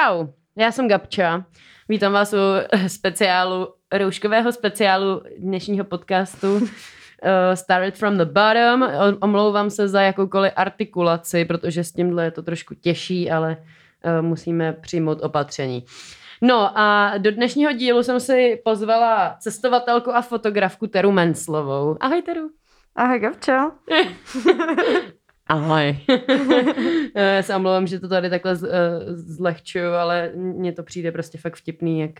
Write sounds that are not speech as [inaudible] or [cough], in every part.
Čau, já jsem Gabča. Vítám vás u speciálu, rouškového speciálu dnešního podcastu uh, [laughs] Started from the bottom. Omlouvám se za jakoukoliv artikulaci, protože s tímhle je to trošku těžší, ale uh, musíme přijmout opatření. No a do dnešního dílu jsem si pozvala cestovatelku a fotografku Teru Menslovou. Ahoj Teru. Ahoj Gavčo. [laughs] Ahoj. [laughs] Já se omlouvám, že to tady takhle eh, zlehčuju, ale mně to přijde prostě fakt vtipný, jak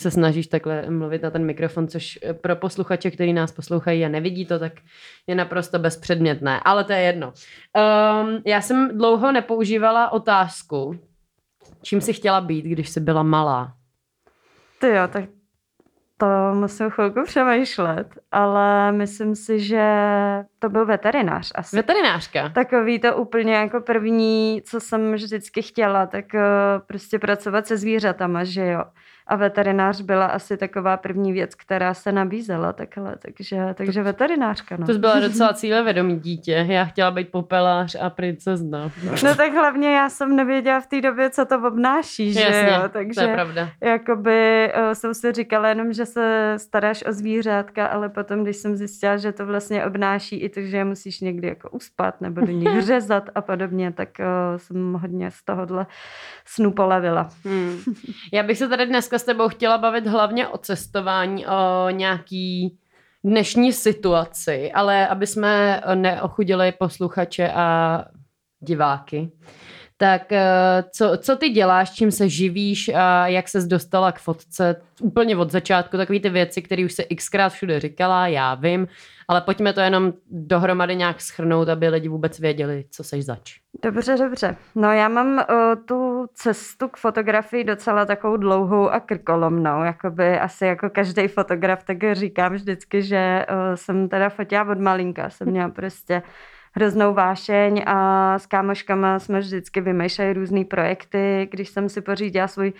se snažíš takhle mluvit na ten mikrofon, což eh, pro posluchače, který nás poslouchají a nevidí to, tak je naprosto bezpředmětné. Ale to je jedno. Um, já jsem dlouho nepoužívala otázku, čím jsi chtěla být, když jsi byla malá. Ty jo, tak to musím chvilku přemýšlet, ale myslím si, že to byl veterinář asi. Veterinářka. Takový to úplně jako první, co jsem vždycky chtěla, tak eh, prostě pracovat se zvířatama, že jo a veterinář byla asi taková první věc, která se nabízela takhle, takže, takže to, veterinářka. No. To byla docela cílevědomý dítě. Já chtěla být popelář a princezna. No tak hlavně já jsem nevěděla v té době, co to obnáší, že Jasně, jo? Takže to je pravda. jakoby uh, jsem si říkala jenom, že se staráš o zvířátka, ale potom, když jsem zjistila, že to vlastně obnáší i to, že je musíš někdy jako uspat nebo do nich [laughs] řezat a podobně, tak uh, jsem hodně z tohohle snu polevila. Hmm. Já bych se tady dneska s tebou chtěla bavit hlavně o cestování, o nějaký dnešní situaci, ale aby jsme neochudili posluchače a diváky. Tak eh, co, co ty děláš, čím se živíš a jak ses dostala k fotce úplně od začátku, takové ty věci, které už se xkrát všude říkala, já vím, ale pojďme to jenom dohromady nějak schrnout, aby lidi vůbec věděli, co seš zač. Dobře, dobře. No já mám uh, tu cestu k fotografii docela takovou dlouhou a krkolomnou, jakoby asi jako každý fotograf, tak říkám vždycky, že uh, jsem teda fotila od malinka, jsem měla prostě hroznou vášeň a s kámoškama jsme vždycky vymýšleli různé projekty, když jsem si pořídila svůj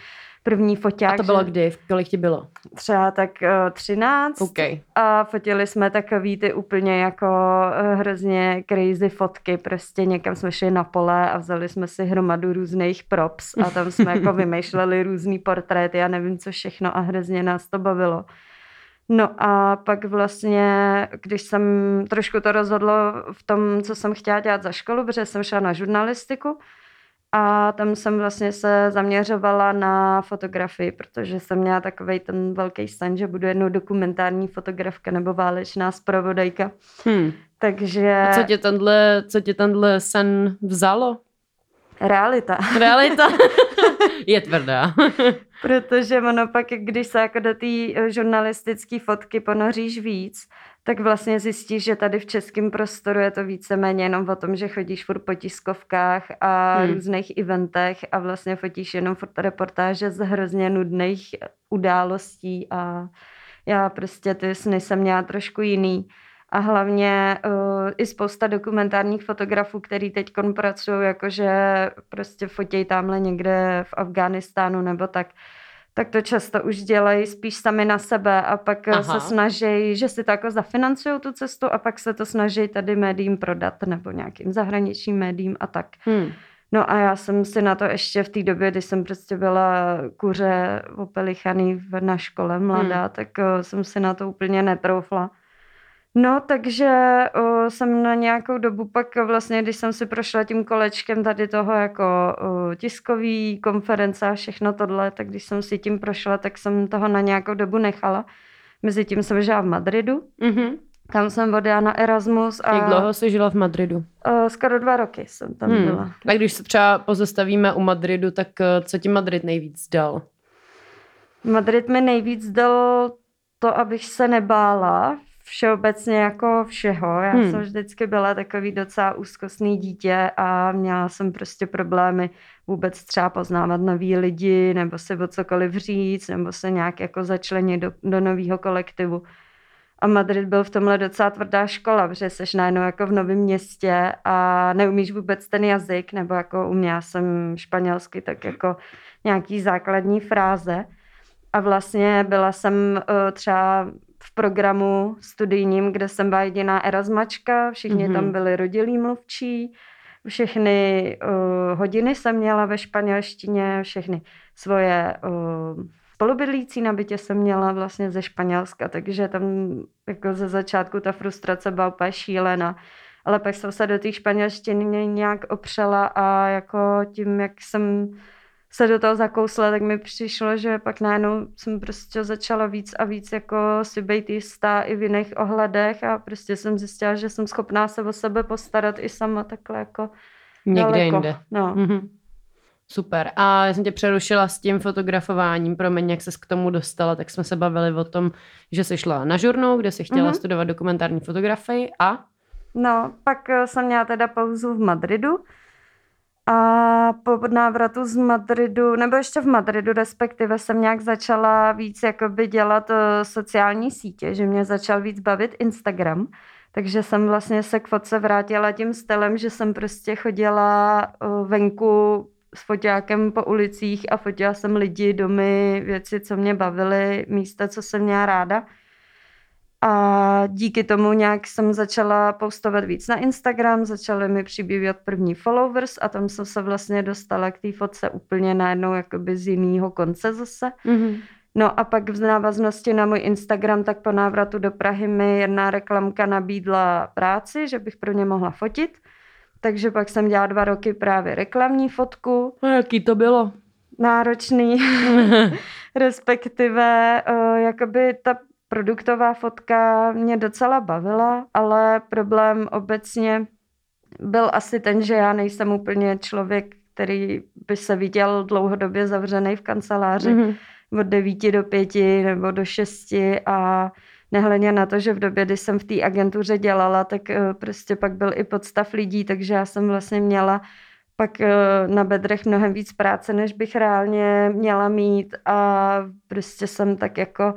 první foťák. A to bylo že... kdy? Kolik ti bylo? Třeba tak uh, 13. Okay. A fotili jsme takový ty úplně jako uh, hrozně crazy fotky. Prostě někam jsme šli na pole a vzali jsme si hromadu různých props a tam jsme jako [laughs] vymýšleli různý portréty a nevím co všechno a hrozně nás to bavilo. No a pak vlastně, když jsem trošku to rozhodlo v tom, co jsem chtěla dělat za školu, protože jsem šla na žurnalistiku, a tam jsem vlastně se zaměřovala na fotografii, protože jsem měla takový ten velký sen, že budu jednou dokumentární fotografka nebo válečná zpravodajka. Hmm. Takže... A co tě tenhle, co tě tenhle sen vzalo? Realita. Realita [laughs] je tvrdá. Protože ono pak, když se jako do té žurnalistické fotky ponoříš víc, tak vlastně zjistíš, že tady v českém prostoru je to víceméně jenom o tom, že chodíš furt po tiskovkách a hmm. různých eventech a vlastně fotíš jenom furt reportáže z hrozně nudných událostí a já prostě ty sny jsem měla trošku jiný. A hlavně uh, i spousta dokumentárních fotografů, který teď pracují, jakože prostě fotí tamhle někde v Afghánistánu nebo tak, tak to často už dělají spíš sami na sebe a pak eh, Aha. se snaží, že si to jako zafinancují tu cestu a pak se to snaží tady médiím prodat nebo nějakým zahraničním médiím a tak. Hmm. No a já jsem si na to ještě v té době, kdy jsem prostě byla kuře opelichaný na škole mladá, hmm. tak uh, jsem si na to úplně netroufla. No, takže o, jsem na nějakou dobu pak vlastně, když jsem si prošla tím kolečkem tady toho jako o, tiskový konference a všechno tohle, tak když jsem si tím prošla, tak jsem toho na nějakou dobu nechala. Mezi tím jsem žila v Madridu, mm-hmm. kam jsem odjela na Erasmus. A, Jak dlouho jsi žila v Madridu? O, skoro dva roky jsem tam hmm. byla. A když se třeba pozastavíme u Madridu, tak e, co ti Madrid nejvíc dal? Madrid mi nejvíc dal to, abych se nebála všeobecně jako všeho. Já hmm. jsem vždycky byla takový docela úzkostný dítě a měla jsem prostě problémy vůbec třeba poznávat nový lidi, nebo se o cokoliv říct, nebo se nějak jako začlenit do, do nového kolektivu. A Madrid byl v tomhle docela tvrdá škola, protože jsi najednou jako v novém městě a neumíš vůbec ten jazyk, nebo jako uměla jsem španělsky, tak jako nějaký základní fráze. A vlastně byla jsem uh, třeba v programu studijním, kde jsem byla jediná erasmačka, všichni mm-hmm. tam byli rodilí mluvčí, všechny uh, hodiny jsem měla ve španělštině, všechny svoje uh, spolubydlící na bytě jsem měla vlastně ze Španělska, takže tam jako ze začátku ta frustrace byla úplně šílená. Ale pak jsem se do té španělštiny nějak opřela a jako tím, jak jsem se do toho zakousla, tak mi přišlo, že pak najednou jsem prostě začala víc a víc jako si být jistá i v jiných ohledech a prostě jsem zjistila, že jsem schopná se o sebe postarat i sama takhle jako Někde daleko. jinde. No. Mhm. Super. A já jsem tě přerušila s tím fotografováním. Promiň, jak ses k tomu dostala, tak jsme se bavili o tom, že jsi šla na žurnu, kde jsi chtěla Mhm. studovat dokumentární fotografii a No, pak eh, jsem měla teda pauzu v Madridu a po návratu z Madridu, nebo ještě v Madridu respektive, jsem nějak začala víc jakoby dělat eh, sociální sítě, že mě začal víc bavit Instagram. Takže jsem vlastně se k fotce vrátila tím stylem, že jsem prostě chodila eh, venku s foťákem po ulicích a fotila jsem lidi, domy, věci, co mě bavily, místa, co jsem měla ráda. A díky tomu nějak jsem začala postovat víc na Instagram, začaly mi přibývat první followers a tam jsem se vlastně dostala k té fotce úplně najednou jakoby z jiného konce zase. Mhm. No a pak v návaznosti na můj Instagram, tak po návratu do Prahy mi jedna reklamka nabídla práci, že bych pro ně mohla fotit. Takže pak jsem dělala dva roky právě reklamní fotku, a jaký to bylo? náročný, [laughs] [laughs] respektive uh, jakoby ta produktová fotka mě docela bavila, ale problém obecně byl asi ten, že já nejsem úplně člověk, který by se viděl dlouhodobě zavřený v kanceláři Mhm. od 9 do 5 nebo do 6 a nehledě na to, že v době, kdy jsem v té agentuře dělala, tak eh, prostě pak byl i podstav lidí, takže já jsem vlastně měla pak eh, na bedrech mnohem víc práce, než bych reálně měla mít a prostě jsem tak jako,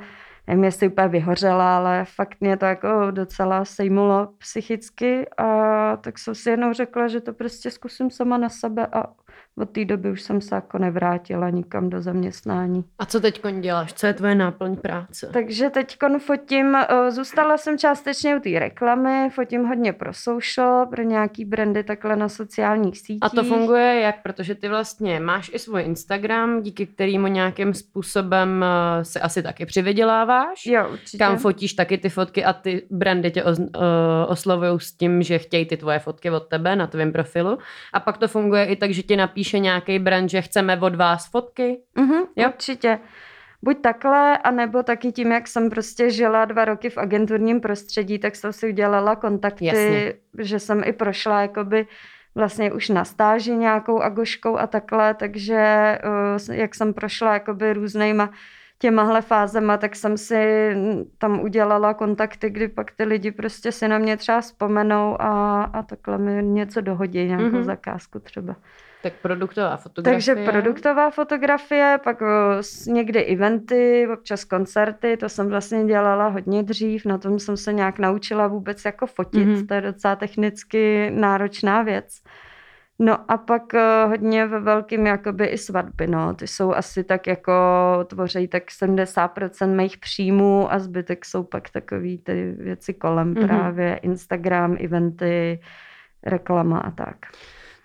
nevím, jestli úplně vyhořela, ale fakt mě to jako docela sejmulo psychicky a tak jsem si jednou řekla, že to prostě zkusím sama na sebe a od té doby už jsem se jako nevrátila nikam do zaměstnání. A co teď děláš? Co je tvoje náplň práce? Takže teď fotím, eh, zůstala jsem částečně u té reklamy, fotím hodně pro social, pro nějaký brandy takhle na sociálních sítích. A to funguje jak? Protože ty vlastně máš i svůj Instagram, díky kterému nějakým způsobem eh, se asi taky přivyděláváš. Jo, určitě. Kam fotíš taky ty fotky a ty brandy tě oz, uh, oslovují s tím, že chtějí ty tvoje fotky od tebe na tvém profilu. A pak to funguje i tak, že ti napíše nějaký brand, že chceme od vás fotky. Mhm, Jo. určitě. Buď takhle, anebo taky tím, jak jsem prostě žila dva roky v agenturním prostředí, tak jsem si udělala kontakty, Jasně. že jsem i prošla jakoby vlastně už na stáži nějakou agoškou a takhle, takže eh, jak jsem prošla jakoby různýma těmahle fázema, tak jsem si tam udělala kontakty, kdy pak ty lidi prostě si na mě třeba vzpomenou a, a takhle mi něco dohodí, nějakou Mhm. mm-hmm. zakázku třeba. Tak produktová fotografie. Takže produktová fotografie, pak někdy eventy, občas koncerty, to jsem vlastně dělala hodně dřív, na tom jsem se nějak naučila vůbec jako fotit, Mhm. mm-hmm. to je docela technicky náročná věc. No a pak hodně ve velkým jakoby i svatby, no, ty jsou asi tak jako, tvoří tak 70% mých příjmů a zbytek jsou pak takový ty věci kolem Mhm. mm-hmm. právě Instagram, eventy, reklama a tak.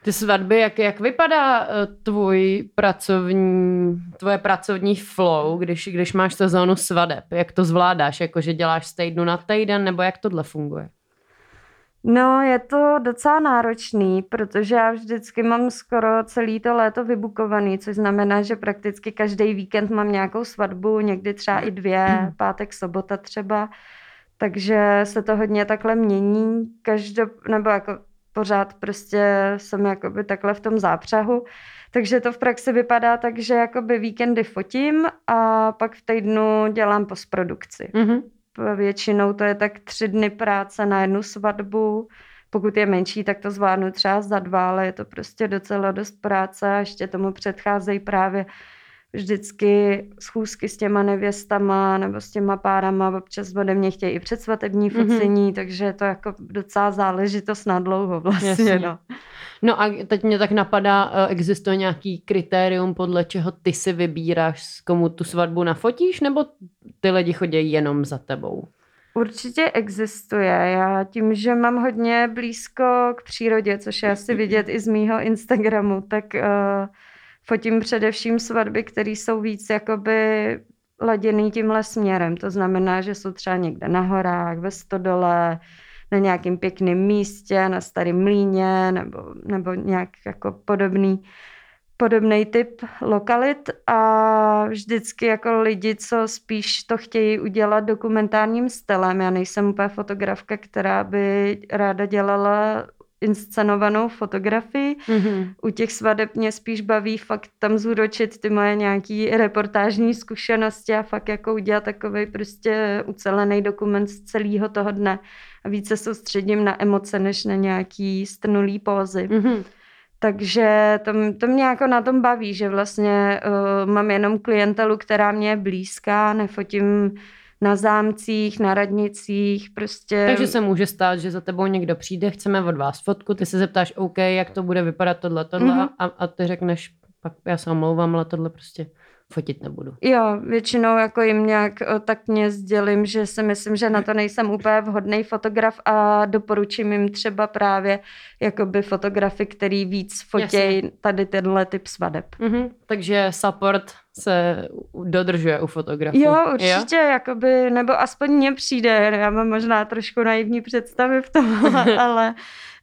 Ty svatby, jak, jak vypadá eh, tvůj pracovní, tvoje pracovní flow, když, když máš sezónu svadeb? Jak to zvládáš? Jakože děláš z týdnu na týden, nebo jak tohle funguje? No, je to docela náročný, protože já vždycky mám skoro celý to léto vybukovaný, což znamená, že prakticky každý víkend mám nějakou svatbu, někdy třeba i dvě, pátek, sobota třeba. Takže se to hodně takhle mění, každop, nebo jako pořád prostě jsem jakoby takhle v tom zápřahu. Takže to v praxi vypadá tak, že jakoby víkendy fotím a pak v týdnu dělám postprodukci. Mhm. Většinou to je tak tři dny práce na jednu svatbu. Pokud je menší, tak to zvládnu třeba za dva, ale je to prostě docela dost práce a ještě tomu předcházejí právě vždycky schůzky s těma nevěstama nebo s těma párama. Občas ode mě chtějí i předsvatební Mhm. focení, mm-hmm. takže je to jako docela záležitost na dlouho vlastně. Jasně. No. No a teď mě tak napadá, eh, existuje nějaký kritérium, podle čeho ty si vybíráš, s komu tu svatbu nafotíš, nebo ty lidi chodí jenom za tebou? Určitě existuje. Já tím, že mám hodně blízko k přírodě, což je asi [laughs] vidět i z mýho Instagramu, tak uh, fotím především svatby, které jsou víc jakoby laděný tímhle směrem. To znamená, že jsou třeba někde na horách, ve stodole, na nějakém pěkném místě, na starém mlíně nebo, nebo nějak jako podobný podobný typ lokalit a vždycky jako lidi, co spíš to chtějí udělat dokumentárním stylem. Já nejsem úplně fotografka, která by ráda dělala inscenovanou fotografii. Mm-hmm. U těch svadeb mě spíš baví fakt tam zúročit ty moje nějaký reportážní zkušenosti a fakt jako udělat takový prostě ucelený dokument z celého toho dne a více soustředím na emoce, než na nějaký strnulý pózy. Mm-hmm. Takže to, to mě jako na tom baví, že vlastně uh, mám jenom klientelu, která mě je blízká, nefotím na zámcích, na radnicích, prostě. Takže se může stát, že za tebou někdo přijde, chceme od vás fotku, ty se zeptáš, OK, jak to bude vypadat tohle, tohle mm-hmm. a, a ty řekneš, pak já se omlouvám, ale tohle prostě fotit nebudu. Jo, většinou jako jim nějak tak mě sdělím, že si myslím, že na to nejsem úplně vhodný fotograf a doporučím jim třeba právě jakoby fotografy, který víc fotějí tady tenhle typ svadeb. Mm-hmm. Takže support se dodržuje u fotografů. Jo, určitě, jo? jakoby, nebo aspoň mně přijde, já mám možná trošku naivní představy v tom, [laughs] ale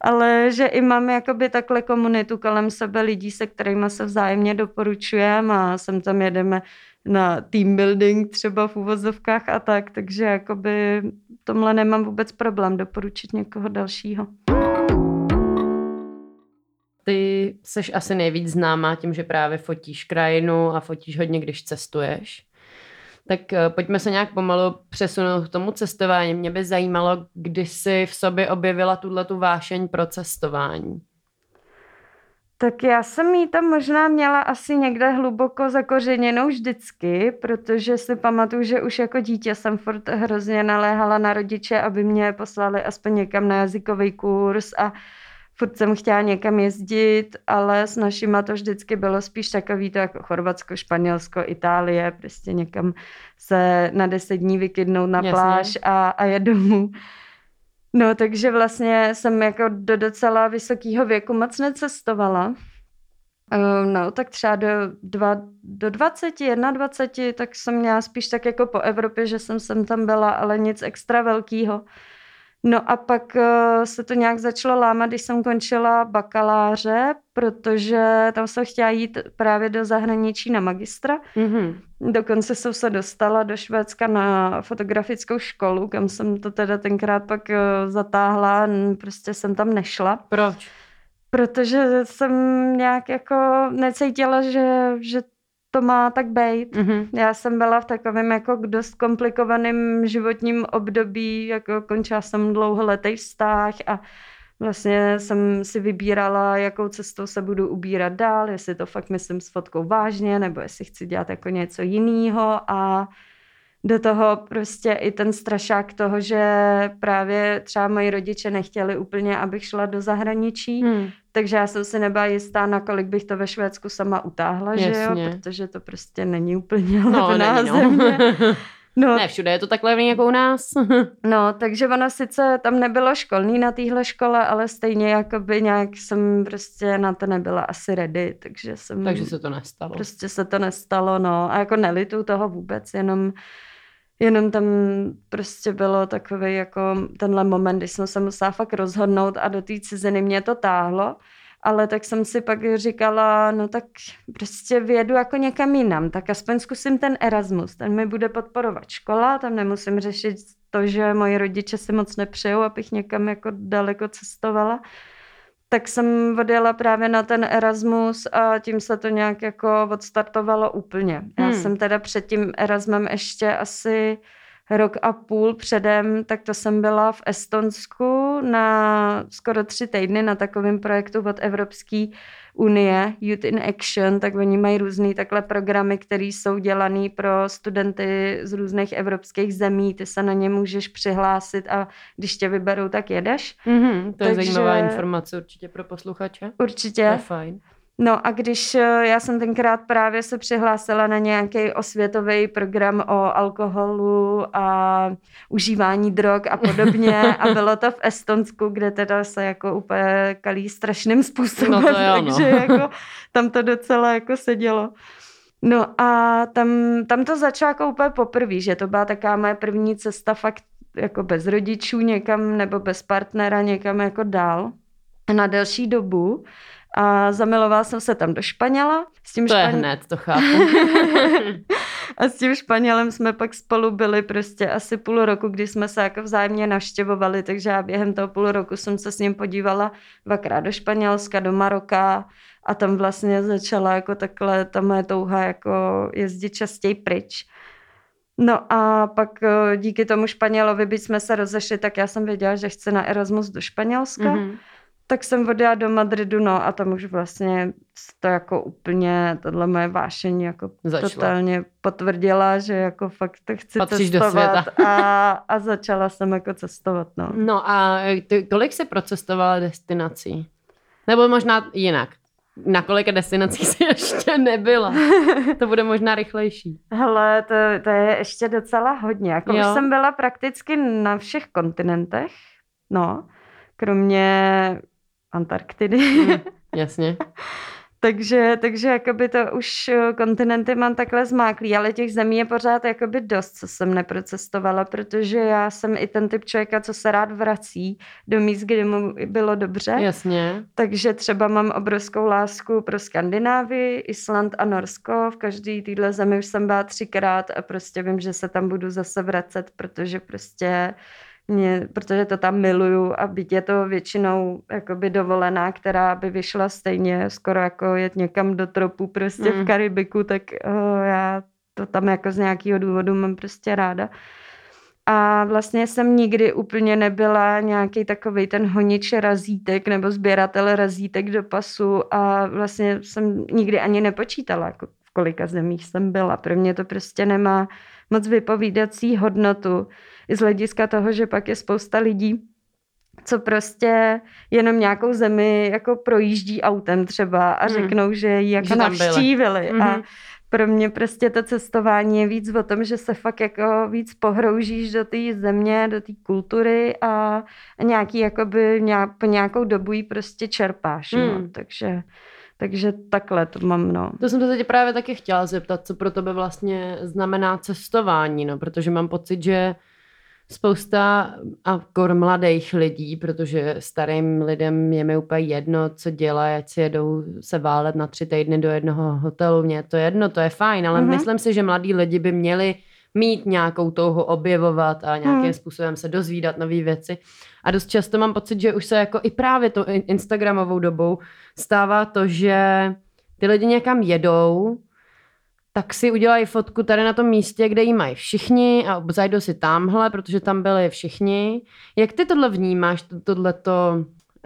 ale že i mám jakoby takhle komunitu kolem sebe lidí, se kterými se vzájemně doporučujeme a sem tam jedeme na team building třeba v úvozovkách a tak, takže jakoby tomhle nemám vůbec problém doporučit někoho dalšího. Ty seš asi nejvíc známá tím, že právě fotíš krajinu a fotíš hodně, když cestuješ. Tak eh, pojďme se nějak pomalu přesunout k tomu cestování. Mě by zajímalo, kdy jsi v sobě objevila tuhle tu vášeň pro cestování. Tak já jsem jí tam možná měla asi někde hluboko zakořeněnou vždycky, protože si pamatuju, že už jako dítě jsem furt hrozně naléhala na rodiče, aby mě poslali aspoň někam na jazykový kurz a furt jsem chtěla někam jezdit, ale s našima to vždycky bylo spíš takový to jako Chorvatsko, Španělsko, Itálie, prostě někam se na deset dní vykydnout na Jasně. pláž a, a je domů. No, takže vlastně jsem jako do docela vysokého věku moc necestovala. Ehm, no, tak třeba do, dva, do 20, 21, tak jsem měla spíš tak jako po Evropě, že jsem sem tam byla, ale nic extra velkého. No a pak uh, se to nějak začalo lámat, když jsem končila bakaláře, protože tam jsem chtěla jít právě do zahraničí na magistra. Mm-hmm. Dokonce jsem se dostala do Švédska na fotografickou školu, kam jsem to teda tenkrát pak uh, zatáhla, prostě jsem tam nešla. Proč? Protože jsem nějak jako necítila, že, že to má tak být. Mm-hmm. Já jsem byla v takovém jako dost komplikovaném životním období, jako končila jsem dlouholetý vztah a vlastně jsem si vybírala, jakou cestou se budu ubírat dál, jestli to fakt myslím s fotkou vážně, nebo jestli chci dělat jako něco jiného a do toho prostě i ten strašák toho, že právě třeba moji rodiče nechtěli úplně, abych šla do zahraničí, hmm. Takže já jsem si nebyla jistá, nakolik bych to ve Švédsku sama utáhla, Jasně. že jo, protože to prostě není úplně no, levná no, země. [laughs] No. Ne, všude je to tak levný jako u nás. [laughs] no, takže ono sice tam nebylo školní na téhle škole, ale stejně jakoby nějak jsem prostě na to nebyla asi ready, takže jsem... Takže se to nestalo. Prostě se to nestalo, no. A jako nelitu toho vůbec, jenom Jenom tam prostě bylo takový jako tenhle moment, kdy jsem se musela fakt rozhodnout a do té ciziny mě to táhlo. Ale tak jsem si pak říkala, no tak prostě vědu jako někam jinam, tak aspoň zkusím ten Erasmus, ten mi bude podporovat škola, tam nemusím řešit to, že moji rodiče si moc nepřejou, abych někam jako daleko cestovala tak jsem odjela právě na ten Erasmus a tím se to nějak jako odstartovalo úplně. Já hmm. jsem teda před tím Erasmem ještě asi rok a půl předem, tak to jsem byla v Estonsku na skoro tři týdny na takovém projektu od Evropské unie Youth in Action, tak oni mají různé takhle programy, které jsou dělané pro studenty z různých evropských zemí. Ty se na ně můžeš přihlásit a když tě vyberou, tak jedeš. Mm-hmm, to Takže... je zajímavá informace určitě pro posluchače. Určitě. To je fajn. No a když eh, já jsem tenkrát právě se přihlásila na nějaký osvětový program o alkoholu a užívání drog a podobně [laughs] a bylo to v Estonsku, kde teda se jako úplně kalí strašným způsobem, No no. takže jako tam to docela jako sedělo. No a tam, tam to začalo jako úplně poprvé, že to byla taková moje první cesta fakt jako bez rodičů někam nebo bez partnera někam jako dál na delší dobu. A zamilovala jsem se tam do Španěla. S tím To je Špaň- hned, to chápu. [laughs] a s tím Španělem jsme pak spolu byli prostě asi půl roku, kdy jsme se jako vzájemně navštěvovali, takže já během toho půl roku jsem se s ním podívala dvakrát do Španělska, do Maroka a tam vlastně začala jako takhle ta moje touha jako jezdit častěji pryč. No a pak eh, díky tomu Španělovi, byť jsme se rozešli, tak já jsem věděla, že chci na Erasmus do Španělska. Mhm. Tak jsem odjela do Madridu, no a tam už vlastně to jako úplně, tohle moje vášení jako Začalo. totálně potvrdila, že jako fakt to chci Patříš do cestovat světa. a, a začala jsem jako cestovat, no. No a ty, kolik jsi procestovala destinací? Nebo možná jinak. Na kolika destinacích jsi [laughs] ještě nebyla? To bude možná rychlejší. Hele, to, to je ještě docela hodně. Jako už Jo. jsem byla prakticky na všech kontinentech, no, kromě Antarktidy. Hm, [laughs] jasně. Takže, takže jakoby to už eh, kontinenty mám takhle zmáklý, ale těch zemí je pořád jakoby dost, co jsem neprocestovala, protože já jsem i ten typ člověka, co se rád vrací do míst, kde mu bylo dobře. Jasně. Takže třeba mám obrovskou lásku pro Skandinávii, Island a Norsko. V každé téhle zemi už jsem byla třikrát a prostě vím, že se tam budu zase vracet, protože prostě mě, protože to tam miluju a byť je to většinou jakoby dovolená, která by vyšla stejně skoro jako jet někam do tropu prostě Mm. v Karibiku, tak uh, já to tam jako z nějakého důvodu mám prostě ráda. A vlastně jsem nikdy úplně nebyla nějaký takový ten honič razítek nebo sběratel razítek do pasu a vlastně jsem nikdy ani nepočítala, jako v kolika zemích jsem byla. Pro mě to prostě nemá moc vypovídací hodnotu. I z hlediska toho, že pak je spousta lidí, co prostě jenom nějakou zemi jako projíždí autem třeba a Hmm. řeknou, že ji jako Že navštívili. A Mhm. pro mě prostě to cestování je víc o tom, že se fakt jako víc pohroužíš do té země, do té kultury a nějaký jakoby nějak, po nějakou dobu ji prostě čerpáš. No. Hmm. Takže, takže takhle to mám, no. To jsem se tě právě taky chtěla zeptat, co pro tebe vlastně znamená cestování, no, protože mám pocit, že spousta a kor mladých lidí, protože starým lidem je mi úplně jedno, co dělají, ať si jedou se válet na tři týdny do jednoho hotelu, mně je to jedno, to je fajn, ale Mhm. myslím si, že mladí lidi by měli mít nějakou touhu objevovat a nějakým Hmm. způsobem se dozvídat nové věci. A dost často mám pocit, že už se jako i právě to in- Instagramovou dobou stává to, že ty lidi někam jedou, tak si udělají fotku tady na tom místě, kde ji mají všichni a zajdou si tamhle, protože tam byli všichni. Jak ty tohle vnímáš, to- tohleto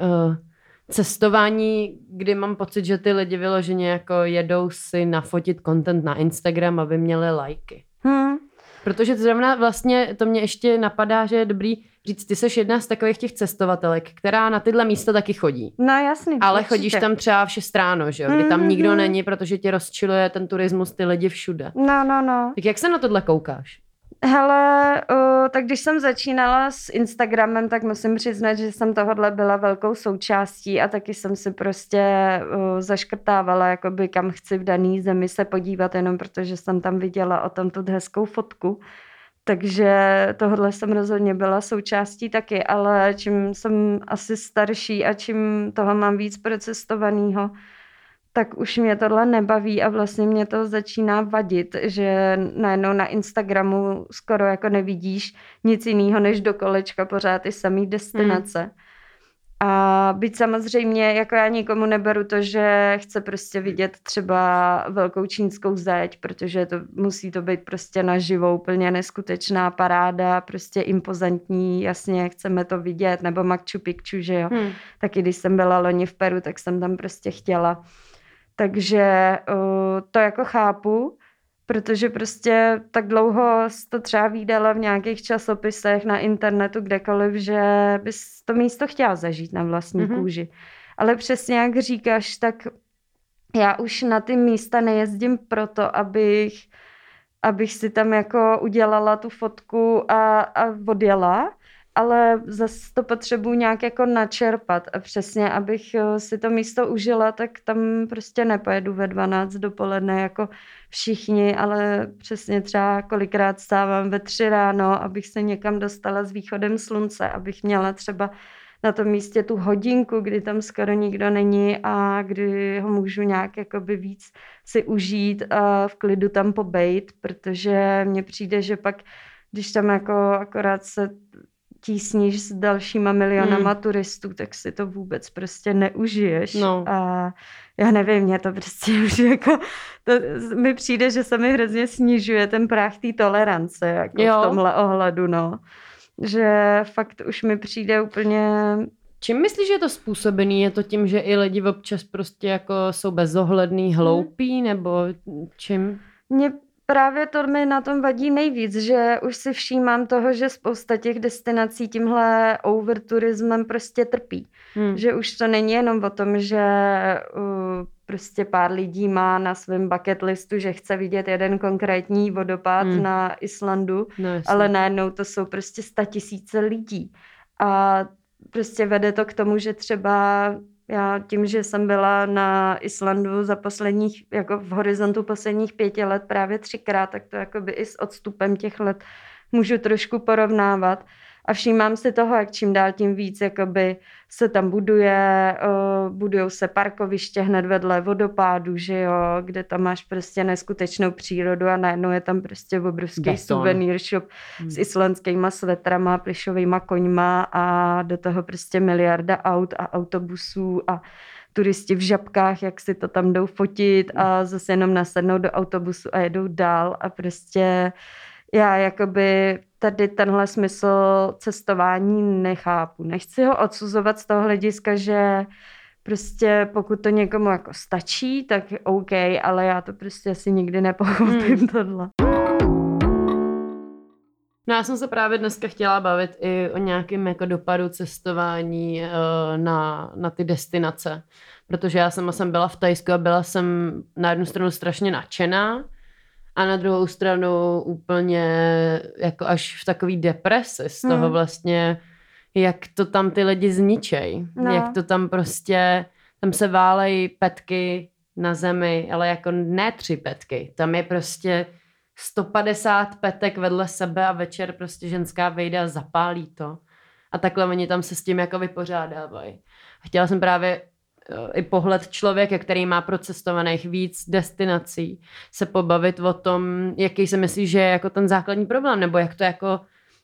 uh, cestování, kdy mám pocit, že ty lidi vyloženě jako jedou si nafotit content na Instagram, aby měli lajky. Hm. Protože zrovna vlastně to mě ještě napadá, že je dobrý říct, ty seš jedna z takových těch cestovatelek, která na tyhle místa taky chodí. No jasný. Ale určitě. chodíš tam třeba v 6 ráno, že jo? Kdy tam nikdo není, protože tě rozčiluje ten turismus, ty lidi všude. No, no, no. Tak jak se na tohle koukáš? Hele, uh, tak když jsem začínala s Instagramem, tak musím přiznat, že jsem tohohle byla velkou součástí a taky jsem si prostě uh, zaškrtávala, jakoby kam chci v daný zemi se podívat, jenom protože jsem tam viděla o tom tu hezkou fotku. Takže tohle jsem rozhodně byla součástí taky, ale čím jsem asi starší a čím toho mám víc procestovaného, tak už mě tohle nebaví a vlastně mě to začíná vadit, že najednou na Instagramu skoro jako nevidíš nic jiného než do kolečka pořád ty samý destinace. Hmm. A byť samozřejmě, jako já nikomu neberu to, že chce prostě vidět třeba velkou čínskou zeď, protože to musí to být prostě naživo úplně neskutečná paráda, prostě impozantní, jasně chceme to vidět, nebo Machu Picchu, že jo. Hmm. Taky když jsem byla loni v Peru, tak jsem tam prostě chtěla. Takže uh, to jako chápu, protože prostě tak dlouho jsi to třeba výdala v nějakých časopisech, na internetu, kdekoliv, že bys to místo chtěla zažít na vlastní Mhm. mm-hmm. kůži. Ale přesně jak říkáš, tak já už na ty místa nejezdím proto, abych, abych si tam jako udělala tu fotku a, a odjela, ale zase to potřebuji nějak jako načerpat. A přesně, abych si to místo užila, tak tam prostě nepojedu ve 12 dopoledne jako všichni, ale přesně třeba kolikrát stávám ve 3 ráno, abych se někam dostala s východem slunce, abych měla třeba na tom místě tu hodinku, kdy tam skoro nikdo není a kdy ho můžu nějak jakoby víc si užít a v klidu tam pobejt, protože mně přijde, že pak když tam jako akorát se tísníš s dalšíma milionama hmm. turistů, tak si to vůbec prostě neužiješ. No. A já nevím, mě to prostě [laughs] už jako, to mi přijde, že se mi hrozně snižuje ten práh té tolerance jako jo. v tomhle ohledu, no. Že fakt už mi přijde úplně Čím myslíš, že je to způsobený? Je to tím, že i lidi občas prostě jako jsou bezohledný, hloupí, hmm. nebo čím? Mně právě to mi na tom vadí nejvíc, že už si všímám toho, že spousta těch destinací tímhle overturismem prostě trpí. Hmm. Že už to není jenom o tom, že uh, prostě pár lidí má na svém bucket listu, že chce vidět jeden konkrétní vodopád hmm. na Islandu, no, ale najednou to jsou prostě tisíce lidí. A prostě vede to k tomu, že třeba já tím, že jsem byla na Islandu za posledních, jako v horizontu posledních pěti let právě třikrát, tak to jakoby i s odstupem těch let můžu trošku porovnávat. A všímám si toho, jak čím dál tím víc jakoby se tam buduje, uh, budujou se parkoviště hned vedle vodopádu, že jo, kde tam máš prostě neskutečnou přírodu a najednou je tam prostě obrovský Beton. souvenir shop hmm. s islandskýma svetrama, plišovými koňma a do toho prostě miliarda aut a autobusů a turisti v žabkách, jak si to tam jdou fotit a zase jenom nasednou do autobusu a jedou dál a prostě já jakoby tady tenhle smysl cestování nechápu. Nechci ho odsuzovat z toho hlediska, že prostě pokud to někomu jako stačí, tak OK, ale já to prostě asi nikdy nepochopím hmm. tohle. No já jsem se právě dneska chtěla bavit i o nějakém jako dopadu cestování uh, na, na ty destinace, protože já sama jsem byla v Tajsku a byla jsem na jednu stranu strašně nadšená, a na druhou stranu úplně jako až v takový depresi z toho hmm. vlastně, jak to tam ty lidi zničej. No. Jak to tam prostě, tam se válejí petky na zemi, ale jako ne tři petky. Tam je prostě 150 petek vedle sebe a večer prostě ženská vejde a zapálí to. A takhle oni tam se s tím jako vypořádávají. A chtěla jsem právě i pohled člověka, který má procestovaných víc destinací, se pobavit o tom, jaký se myslí, že je jako ten základní problém, nebo jak to jako,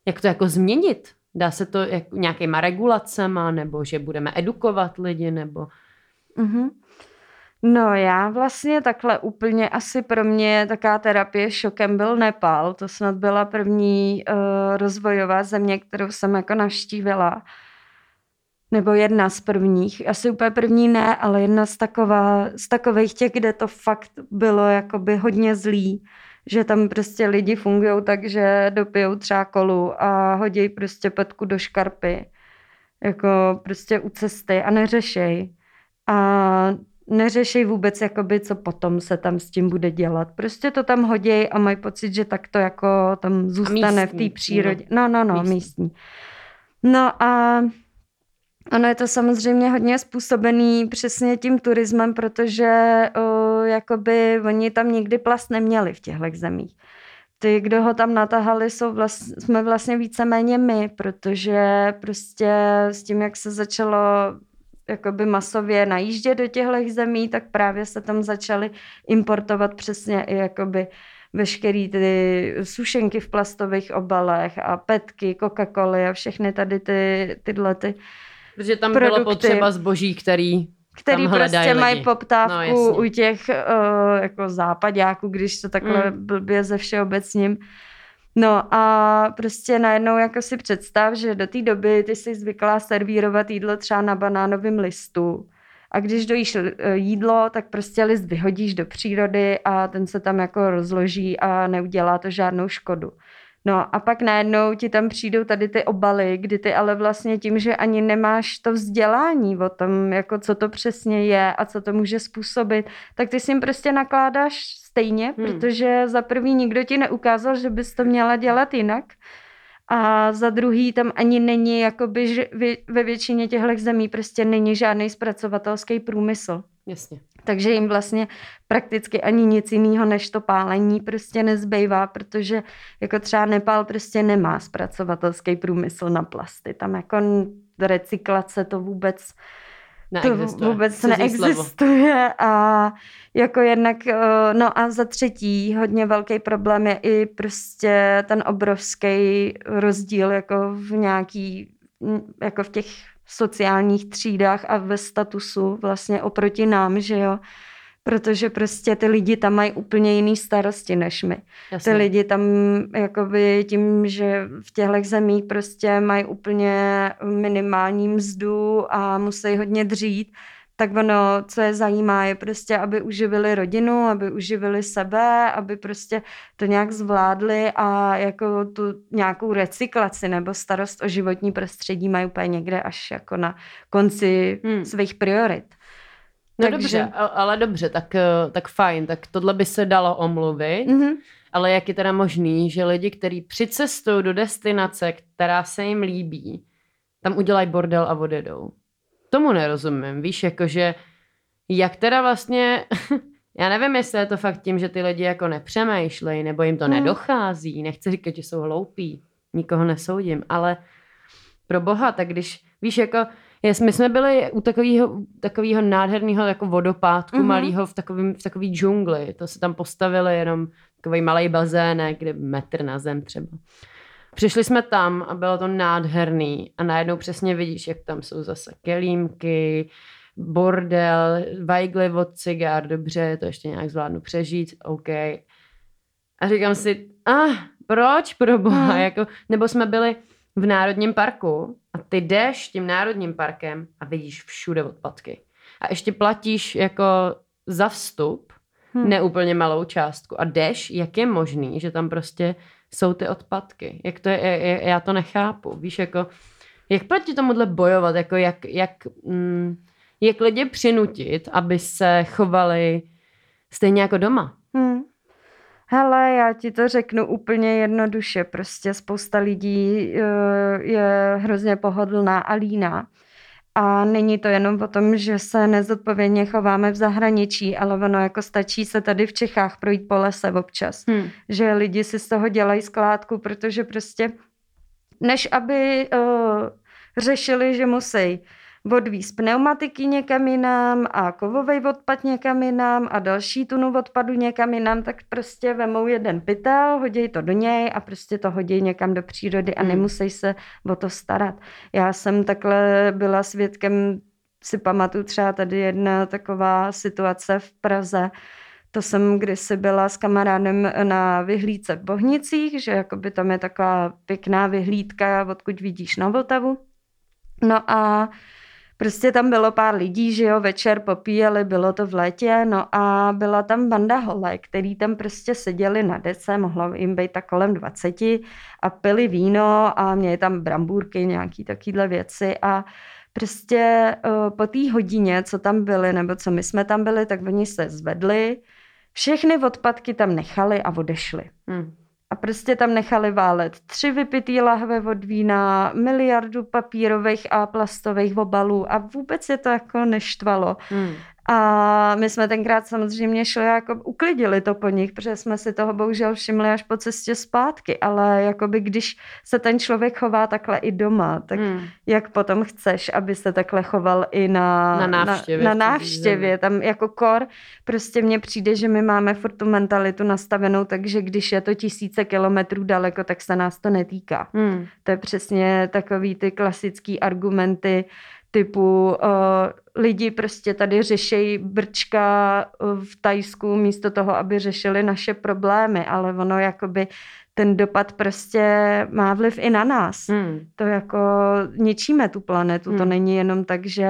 jak to jako změnit. Dá se to jako nějakýma regulacema, nebo že budeme edukovat lidi, nebo... Mm-hmm. No já vlastně takhle úplně asi pro mě taká terapie šokem byl Nepal. To snad byla první uh, rozvojová země, kterou jsem jako navštívila nebo jedna z prvních, asi úplně první ne, ale jedna z, taková, z takových těch, kde to fakt bylo jakoby hodně zlý, že tam prostě lidi fungují tak, že dopijou třeba kolu a hodí prostě petku do škarpy, jako prostě u cesty a neřešej. A neřešej vůbec, jakoby, co potom se tam s tím bude dělat. Prostě to tam hoděj a mají pocit, že tak to jako tam zůstane v té přírodě. No, no, no, místní. místní. No a Ono je to samozřejmě hodně způsobený přesně tím turismem, protože o, jakoby oni tam nikdy plast neměli v těchto zemích. Ty, kdo ho tam natahali, jsou vlast, jsme vlastně víceméně my, protože prostě s tím, jak se začalo jakoby masově najíždět do těchto zemí, tak právě se tam začaly importovat přesně i jakoby veškerý ty sušenky v plastových obalech a petky, Coca-Coly a všechny tady ty, tyhle ty Protože tam produkty, bylo potřeba zboží, který který tam prostě lidi. mají poptávku no, u těch uh, jako západáků, když to takhle mm. blbě ze všeobecním. No a prostě najednou jako si představ, že do té doby ty jsi zvyklá servírovat jídlo třeba na banánovém listu. A když dojíš eh, jídlo, tak prostě list vyhodíš do přírody a ten se tam jako rozloží a neudělá to žádnou škodu. No a pak najednou ti tam přijdou tady ty obaly, kdy ty ale vlastně tím, že ani nemáš to vzdělání o tom, jako co to přesně je a co to může způsobit, tak ty s tím prostě nakládáš stejně, hmm. protože za prvý nikdo ti neukázal, že bys to měla dělat jinak. A za druhý tam ani není, jakoby, že ve většině těchto zemí prostě není žádný zpracovatelský průmysl. Jasně. Takže jim vlastně prakticky ani nic jiného než to pálení prostě nezbývá, protože jako třeba Nepál prostě nemá zpracovatelský průmysl na plasty. Tam jako recyklace to vůbec neexistuje. To vůbec Cizí neexistuje a jako jednak, eh, no a za třetí hodně velký problém je i prostě ten obrovský rozdíl jako v nějaký, jako v těch sociálních třídách a ve statusu vlastně oproti nám, že jo. Protože prostě ty lidi tam mají úplně jiný starosti než my. Jasně. Ty lidi tam jakoby tím, že v těchto zemích prostě mají úplně minimální mzdu a musí hodně dřít, tak ono, co je zajímá, je prostě, aby uživili rodinu, aby uživili sebe, aby prostě to nějak zvládli a jako tu nějakou recyklaci nebo starost o životní prostředí mají úplně někde až jako na konci hmm. svých priorit. No Takže... dobře, ale dobře, tak, eh, tak fajn, tak tohle by se dalo omluvit, mm-hmm. ale jak je teda možný, že lidi, kteří přicestují do destinace, která se jim líbí, tam udělají bordel a odjedou tomu nerozumím. Víš, jakože jak teda vlastně, [laughs] já nevím, jestli je to fakt tím, že ty lidi jako nepřemýšlejí, nebo jim to hmm. nedochází, nechci říkat, že jsou hloupí, nikoho nesoudím, ale pro boha, tak když, víš, jako, jest, my jsme byli u takového, takového nádherného jako vodopádku mm-hmm. malého v, takovým, v takový džungli, to se tam postavili jenom takový malý bazének, kde metr na zem třeba. Přišli jsme tam a bylo to nádherný a najednou přesně vidíš, jak tam jsou zase kelímky, bordel, vajgly od cigár, dobře, to ještě nějak zvládnu přežít, OK. A říkám si, ah, proč pro boha, hmm. jako, nebo jsme byli v Národním parku a ty jdeš tím Národním parkem a vidíš všude odpadky. A ještě platíš jako za vstup hmm. neúplně malou částku a jdeš, jak je možný, že tam prostě jsou ty odpadky. Jak to je, já to nechápu. Víš, jako, jak proti tomuhle bojovat, jako jak, jak, mm, jak lidi přinutit, aby se chovali stejně jako doma. Hmm. Hele, já ti to řeknu úplně jednoduše. Prostě spousta lidí eh, je hrozně pohodlná a líná. A není to jenom o tom, že se nezodpovědně chováme v zahraničí, ale ono jako stačí se tady v Čechách projít po lese občas. Hmm. Že lidi si z toho dělají skládku, protože prostě než aby uh, řešili, že musí odvíz pneumatiky někam jinam a kovový odpad někam jinam a další tunu odpadu někam jinam, tak prostě vemou jeden pytel, hodí to do něj a prostě to hodí někam do přírody a hmm. nemusí se o to starat. Já jsem takhle byla svědkem, si pamatuju třeba tady jedna taková situace v Praze, to jsem kdysi byla s kamarádem na vyhlídce v Bohnicích, že jakoby tam je taková pěkná vyhlídka, odkud vidíš na Vltavu. No a Prostě tam bylo pár lidí, že jo, večer popíjeli, bylo to v létě, no a byla tam banda holek, který tam prostě seděli na dece, mohlo jim být tak kolem 20 a pili víno a měli tam brambůrky, nějaký takovýhle věci a prostě uh, po té hodině, co tam byli, nebo co my jsme tam byli, tak oni se zvedli, všechny odpadky tam nechali a odešli. Hmm a prostě tam nechali válet tři vypitý lahve od vína, miliardu papírových a plastových obalů a vůbec je to jako neštvalo. Hmm. A my jsme tenkrát samozřejmě šli jako uklidili to po nich, protože jsme si toho bohužel všimli až po cestě zpátky, ale jakoby když se ten člověk chová takhle i doma, tak hmm. jak potom chceš, aby se takhle choval i na, na návštěvě. Na, na návštěvě. Tam jako kor prostě mně přijde, že my máme furt tu mentalitu nastavenou, takže když je to tisíce kilometrů daleko, tak se nás to netýká. Hmm. To je přesně takový ty klasický argumenty, typu uh, lidi prostě tady řešejí brčka eh, v Tajsku místo toho, aby řešili naše problémy, ale ono jakoby ten dopad prostě má vliv i na nás. Hmm. To jako ničíme tu planetu, hmm. to není jenom tak, že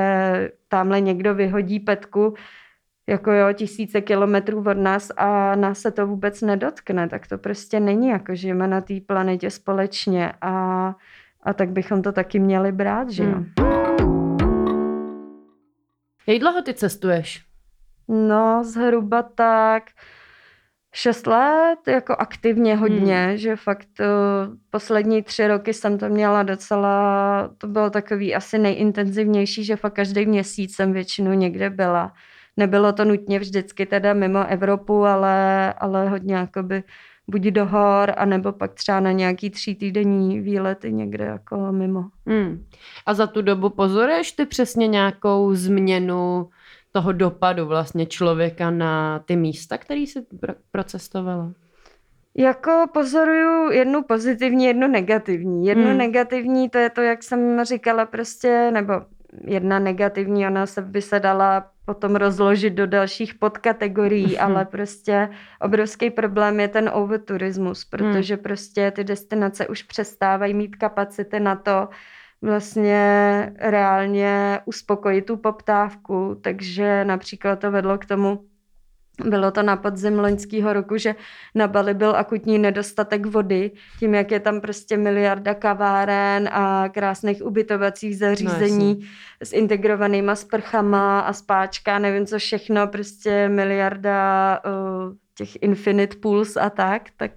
tamhle někdo vyhodí petku, jako jo, tisíce kilometrů od nás a nás se to vůbec nedotkne, tak to prostě není jako žijeme na té planetě společně a, a tak bychom to taky měli brát, že jo. Hmm. Jak dlouho ty cestuješ? No, zhruba tak šest let, jako aktivně hodně, hmm. že fakt uh, poslední tři roky jsem to měla docela, to bylo takový asi nejintenzivnější, že fakt každý měsíc jsem většinou někde byla. Nebylo to nutně vždycky teda mimo Evropu, ale, ale hodně jakoby buď do hor, anebo pak třeba na nějaký tří týdenní výlety někde jako mimo. Hmm. A za tu dobu pozoruješ ty přesně nějakou změnu toho dopadu vlastně člověka na ty místa, který si procestovala? Jako pozoruju jednu pozitivní, jednu negativní. Jednu hmm. negativní, to je to, jak jsem říkala prostě, nebo jedna negativní, ona se by se dala potom rozložit do dalších podkategorií, ale prostě obrovský problém je ten overturismus, protože hmm. prostě ty destinace už přestávají mít kapacity na to, vlastně reálně uspokojit tu poptávku, takže například to vedlo k tomu, bylo to na podzim loňského roku, že na Bali byl akutní nedostatek vody, tím, jak je tam prostě miliarda kaváren a krásných ubytovacích zařízení no, s integrovanýma sprchama a spáčka, nevím co všechno, prostě miliarda uh, těch infinite pools a tak, tak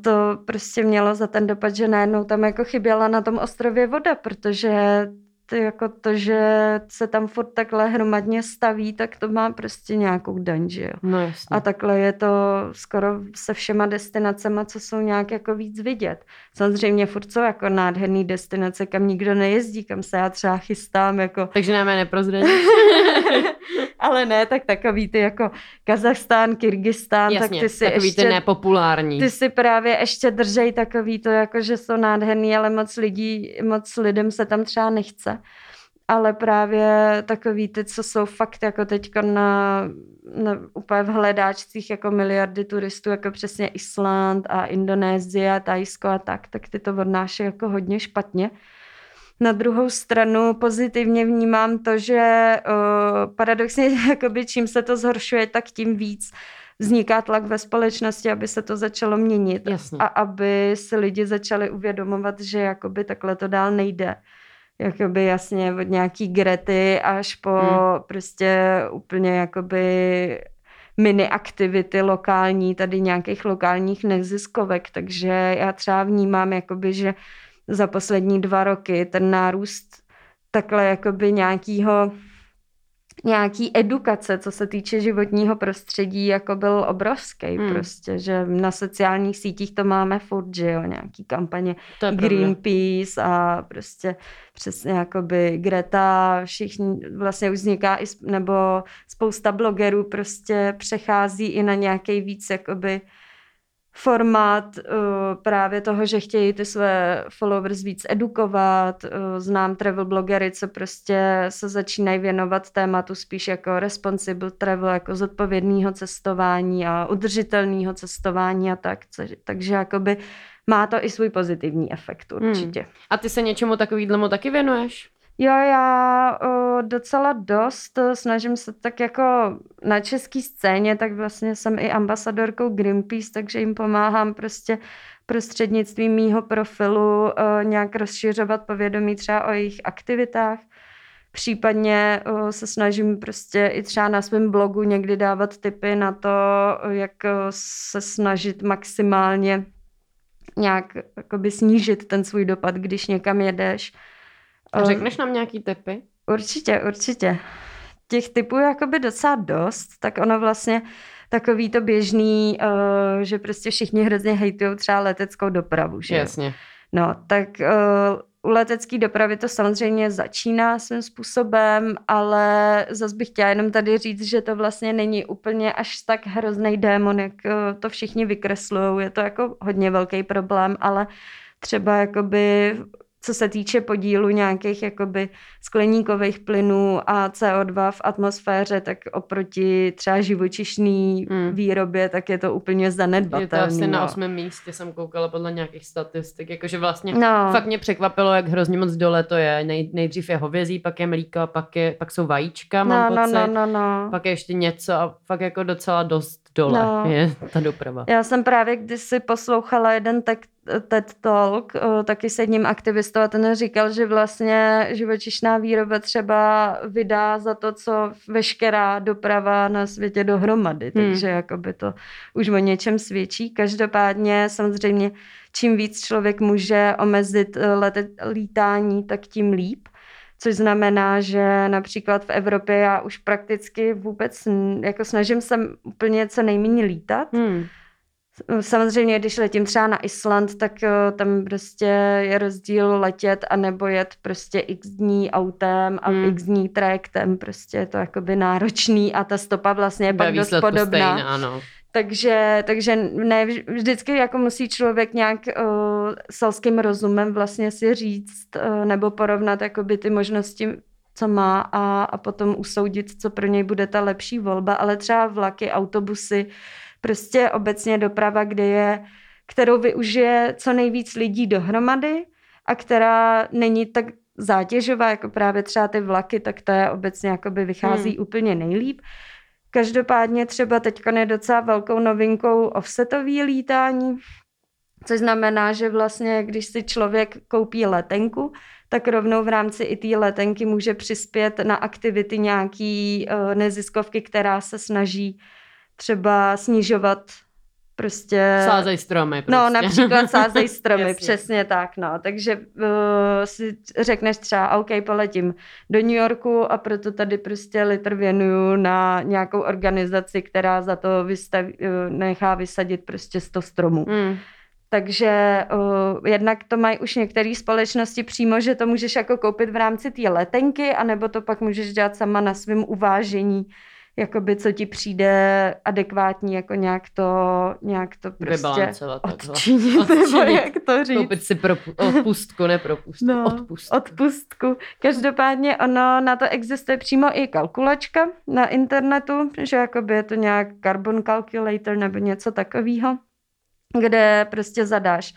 to prostě mělo za ten dopad, že najednou tam jako chyběla na tom ostrově voda, protože to, jako to, že se tam furt takhle hromadně staví, tak to má prostě nějakou daň, že jo. No jasně. A takhle je to skoro se všema destinacemi, co jsou nějak jako víc vidět. Samozřejmě furt jsou jako nádherný destinace, kam nikdo nejezdí, kam se já třeba chystám. Jako... Takže nám je neprozradíš. [laughs] [laughs] Ale ne, tak takový ty jako Kazachstán, Kyrgyzstán, Jasně, tak ty si takový ještě, ty nepopulární. Ty si právě ještě držej takový to, jako že jsou nádherný, ale moc lidí, moc lidem se tam třeba nechce. Ale právě takový ty, co jsou fakt jako teď na, na, úplně v hledáčcích jako miliardy turistů, jako přesně Island a Indonésie a Tajsko a tak, tak ty to odnáší jako hodně špatně. Na druhou stranu pozitivně vnímám to, že uh, paradoxně [laughs] jakoby čím se to zhoršuje, tak tím víc vzniká tlak ve společnosti, aby se to začalo měnit Jasně. a aby si lidi začali uvědomovat, že jakoby takhle to dál nejde. Jakoby jasně od nějaký Grety až po hmm. prostě úplně jakoby mini aktivity lokální, tady nějakých lokálních neziskovek, takže já třeba vnímám jakoby, že za poslední dva roky ten nárůst takhle jakoby nějakýho nějaký edukace, co se týče životního prostředí, jako byl obrovský hmm. prostě, že na sociálních sítích to máme furt, že jo, nějaký kampaně Greenpeace a prostě přesně jakoby Greta, všichni vlastně už vzniká i, nebo spousta blogerů prostě přechází i na nějaký víc jakoby formát uh, právě toho, že chtějí ty své followers víc edukovat. Uh, znám travel blogery, co prostě se začínají věnovat tématu spíš jako responsible travel, jako zodpovědného cestování a udržitelného cestování a tak. Co, takže jakoby má to i svůj pozitivní efekt hmm. určitě. Hmm. A ty se něčemu takovýhlemu taky věnuješ? Jo, já o, docela dost snažím se tak jako na české scéně, tak vlastně jsem i ambasadorkou Greenpeace, takže jim pomáhám prostě prostřednictvím mýho profilu o, nějak rozšiřovat povědomí třeba o jejich aktivitách. Případně o, se snažím prostě i třeba na svém blogu někdy dávat tipy na to, jak se snažit maximálně nějak snížit ten svůj dopad, když někam jedeš a řekneš nám nějaký typy? Určitě, určitě. Těch typů je jakoby docela dost, tak ono vlastně takový to běžný, uh, že prostě všichni hrozně hejtují třeba leteckou dopravu, že Jasně. No, tak uh, u letecké dopravy to samozřejmě začíná svým způsobem, ale zase bych chtěla jenom tady říct, že to vlastně není úplně až tak hrozný démon, jak uh, to všichni vykreslují. Je to jako hodně velký problém, ale třeba jakoby co se týče podílu nějakých jakoby skleníkových plynů a CO2 v atmosféře, tak oproti třeba živočišný hmm. výrobě, tak je to úplně zanedbatelný. Je to asi no. na osmém místě, jsem koukala podle nějakých statistik, jakože vlastně no. fakt mě překvapilo, jak hrozně moc dole to je. Nej, nejdřív je hovězí, pak je mlíko, pak, je, pak jsou vajíčka, mám no, pocit. No, no, no, no. Pak je ještě něco a fakt jako docela dost dole no. je ta doprava. Já jsem právě kdysi poslouchala jeden tak TED Talk, taky s jedním aktivistou a ten říkal, že vlastně živočišná výroba třeba vydá za to, co veškerá doprava na světě dohromady, hmm. takže jakoby to už o něčem svědčí. Každopádně samozřejmě čím víc člověk může omezit e, lete, lítání, tak tím líp což znamená, že například v Evropě já už prakticky vůbec jako snažím se úplně co nejméně lítat. Hmm. Samozřejmě, když letím třeba na Island, tak eh, tam prostě je rozdíl letět a nebo jet prostě x dní autem a hmm. x dní trajektem, prostě je to jakoby náročný a ta stopa vlastně je pak dost podobná. Stejná, ano. Takže, takže ne vždycky jako musí člověk nějak uh, selským rozumem vlastně si říct uh, nebo porovnat jakoby ty možnosti, co má a, a potom usoudit, co pro něj bude ta lepší volba, ale třeba vlaky, autobusy, prostě obecně doprava, kde je, kterou využije co nejvíc lidí dohromady a která není tak zátěžová, jako právě třeba ty vlaky, tak to je obecně jakoby vychází hmm. úplně nejlíp. Každopádně třeba teď je docela velkou novinkou offsetový lítání, což znamená, že vlastně, když si člověk koupí letenku, tak rovnou v rámci i té letenky může přispět na aktivity nějaký uh, neziskovky, která se snaží třeba snižovat prostě... Sázej stromy no, prostě. No, například sázej stromy, [laughs] přesně tak, no. Takže uh, si řekneš třeba, OK, poletím do New Yorku a proto tady prostě litr věnuju na nějakou organizaci, která za to vystaví, uh, nechá vysadit prostě 100 stromů. Mm. Takže uh, jednak to mají už některé společnosti přímo, že to můžeš jako koupit v rámci té letenky, anebo to pak můžeš dělat sama na svém uvážení jakoby co ti přijde adekvátní, jako nějak to, nějak to prostě odčinit, [laughs] odčinit, nebo jak to říct. Koupit si pro, odpustku, ne propustku, no, odpustku. odpustku. Každopádně ono, na to existuje přímo i kalkulačka na internetu, že jakoby je to nějak carbon calculator nebo něco takového, kde prostě zadáš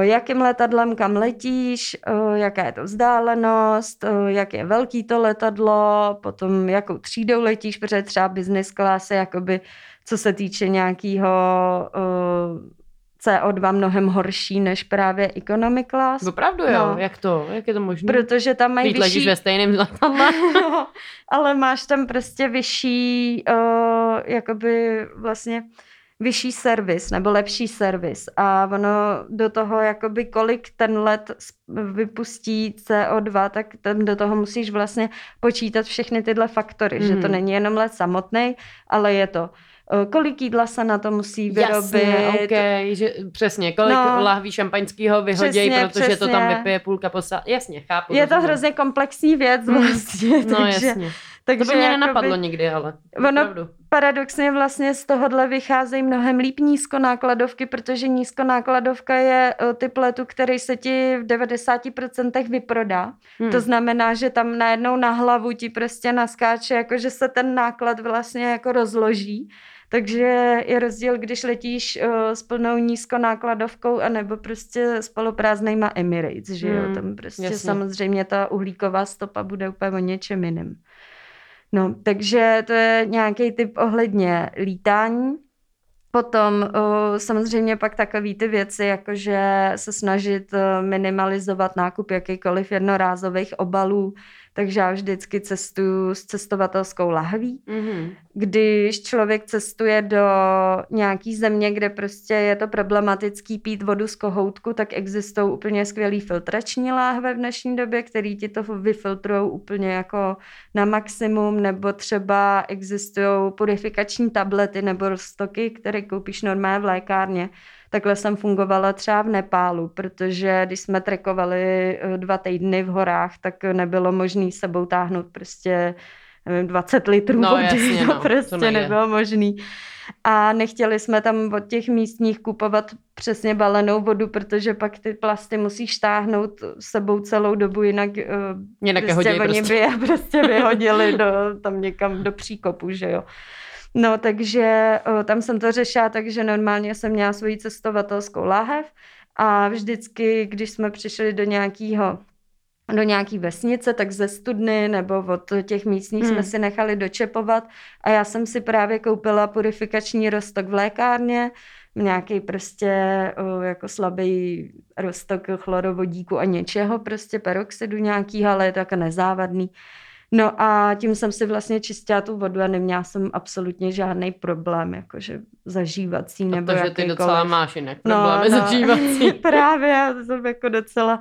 jakým letadlem kam letíš, eh, jaká je to vzdálenost, eh, jak je velký to letadlo, potom jakou třídou letíš, protože třeba business class je jakoby, co se týče nějakého CO2 mnohem horší než právě economy class. Opravdu jo, no. jak to, jak je to možné? Protože tam mají vyšší... letíš ve stejném letadle. no, [laughs] ale máš tam prostě vyšší, uh, jakoby vlastně vyšší servis nebo lepší servis a ono do toho, jakoby kolik ten let vypustí CO2, tak tam do toho musíš vlastně počítat všechny tyhle faktory, mm. že to mhm. není jenom let samotný, ale je to kolik jídla se na to musí vyrobit. Jasně, okay, že, přesně, kolik no, lahví šampaňského vyhodějí, protože přesně. to tam vypije půlka posa. Jasně, chápu. Je to hrozně komplexní věc mhm. vlastně. No takže, jasně. Takže to by mě jakoby, nenapadlo nikdy, ale ono paradoxně vlastně z tohohle vycházejí mnohem líp nízkonákladovky, protože nízkonákladovka je eh, typ letu, který se ti v 90% vyprodá. Hmm. To znamená, že tam najednou na hlavu ti prostě naskáče, jako že se ten náklad vlastně jako rozloží. Takže je rozdíl, když letíš uh, s plnou nízkonákladovkou anebo prostě s poloprázdnejma Emirates, že jo? Hmm, Tam prostě jasně. samozřejmě ta uhlíková stopa bude úplně o něčem jiném. No, takže to je nějaký typ ohledně lítání. Potom samozřejmě pak takové ty věci, jakože se snažit minimalizovat nákup jakýkoliv jednorázových obalů, takže já vždycky cestuju s cestovatelskou lahví. Mm-hmm. Když člověk cestuje do nějaký země, kde prostě je to problematický pít vodu z kohoutku, tak existují úplně skvělý filtrační láhve v dnešní době, který ti to vyfiltrují úplně jako na maximum, nebo třeba existují purifikační tablety nebo roztoky, které koupíš normálně v lékárně Takhle jsem fungovala třeba v Nepálu, protože když jsme trekovali eh, dva týdny v horách, tak nebylo možné sebou táhnout prostě nevím, 20 litrů No, vody, jasně, to no, to prostě nejde. nebylo možný. A nechtěli jsme tam od těch místních kupovat přesně balenou vodu, protože pak ty plasty musíš táhnout s sebou celou dobu, jinak uh, Jinak prostě oni prostě. by je [laughs] prostě vyhodili do, tam někam do příkopu, že jo. No, takže o, tam jsem to řešila, takže normálně jsem měla svoji cestovatelskou láhev a vždycky, když jsme přišli do nějakého do nějaký vesnice, tak ze studny nebo od těch místních Hmm. jsme si nechali dočepovat a já jsem si právě koupila purifikační roztok v lékárně, nějaký prostě o, jako slabý roztok chlorovodíku a něčeho, prostě peroxidu nějakýho, ale je to jako nezávadný. No a tím jsem si vlastně čistila tu vodu a neměla jsem absolutně žádný problém, jakože zažívací nebo Protože ty jakýkoliv. docela máš jinak problémy no, zažívací. [laughs] Právě, já jsem jako docela,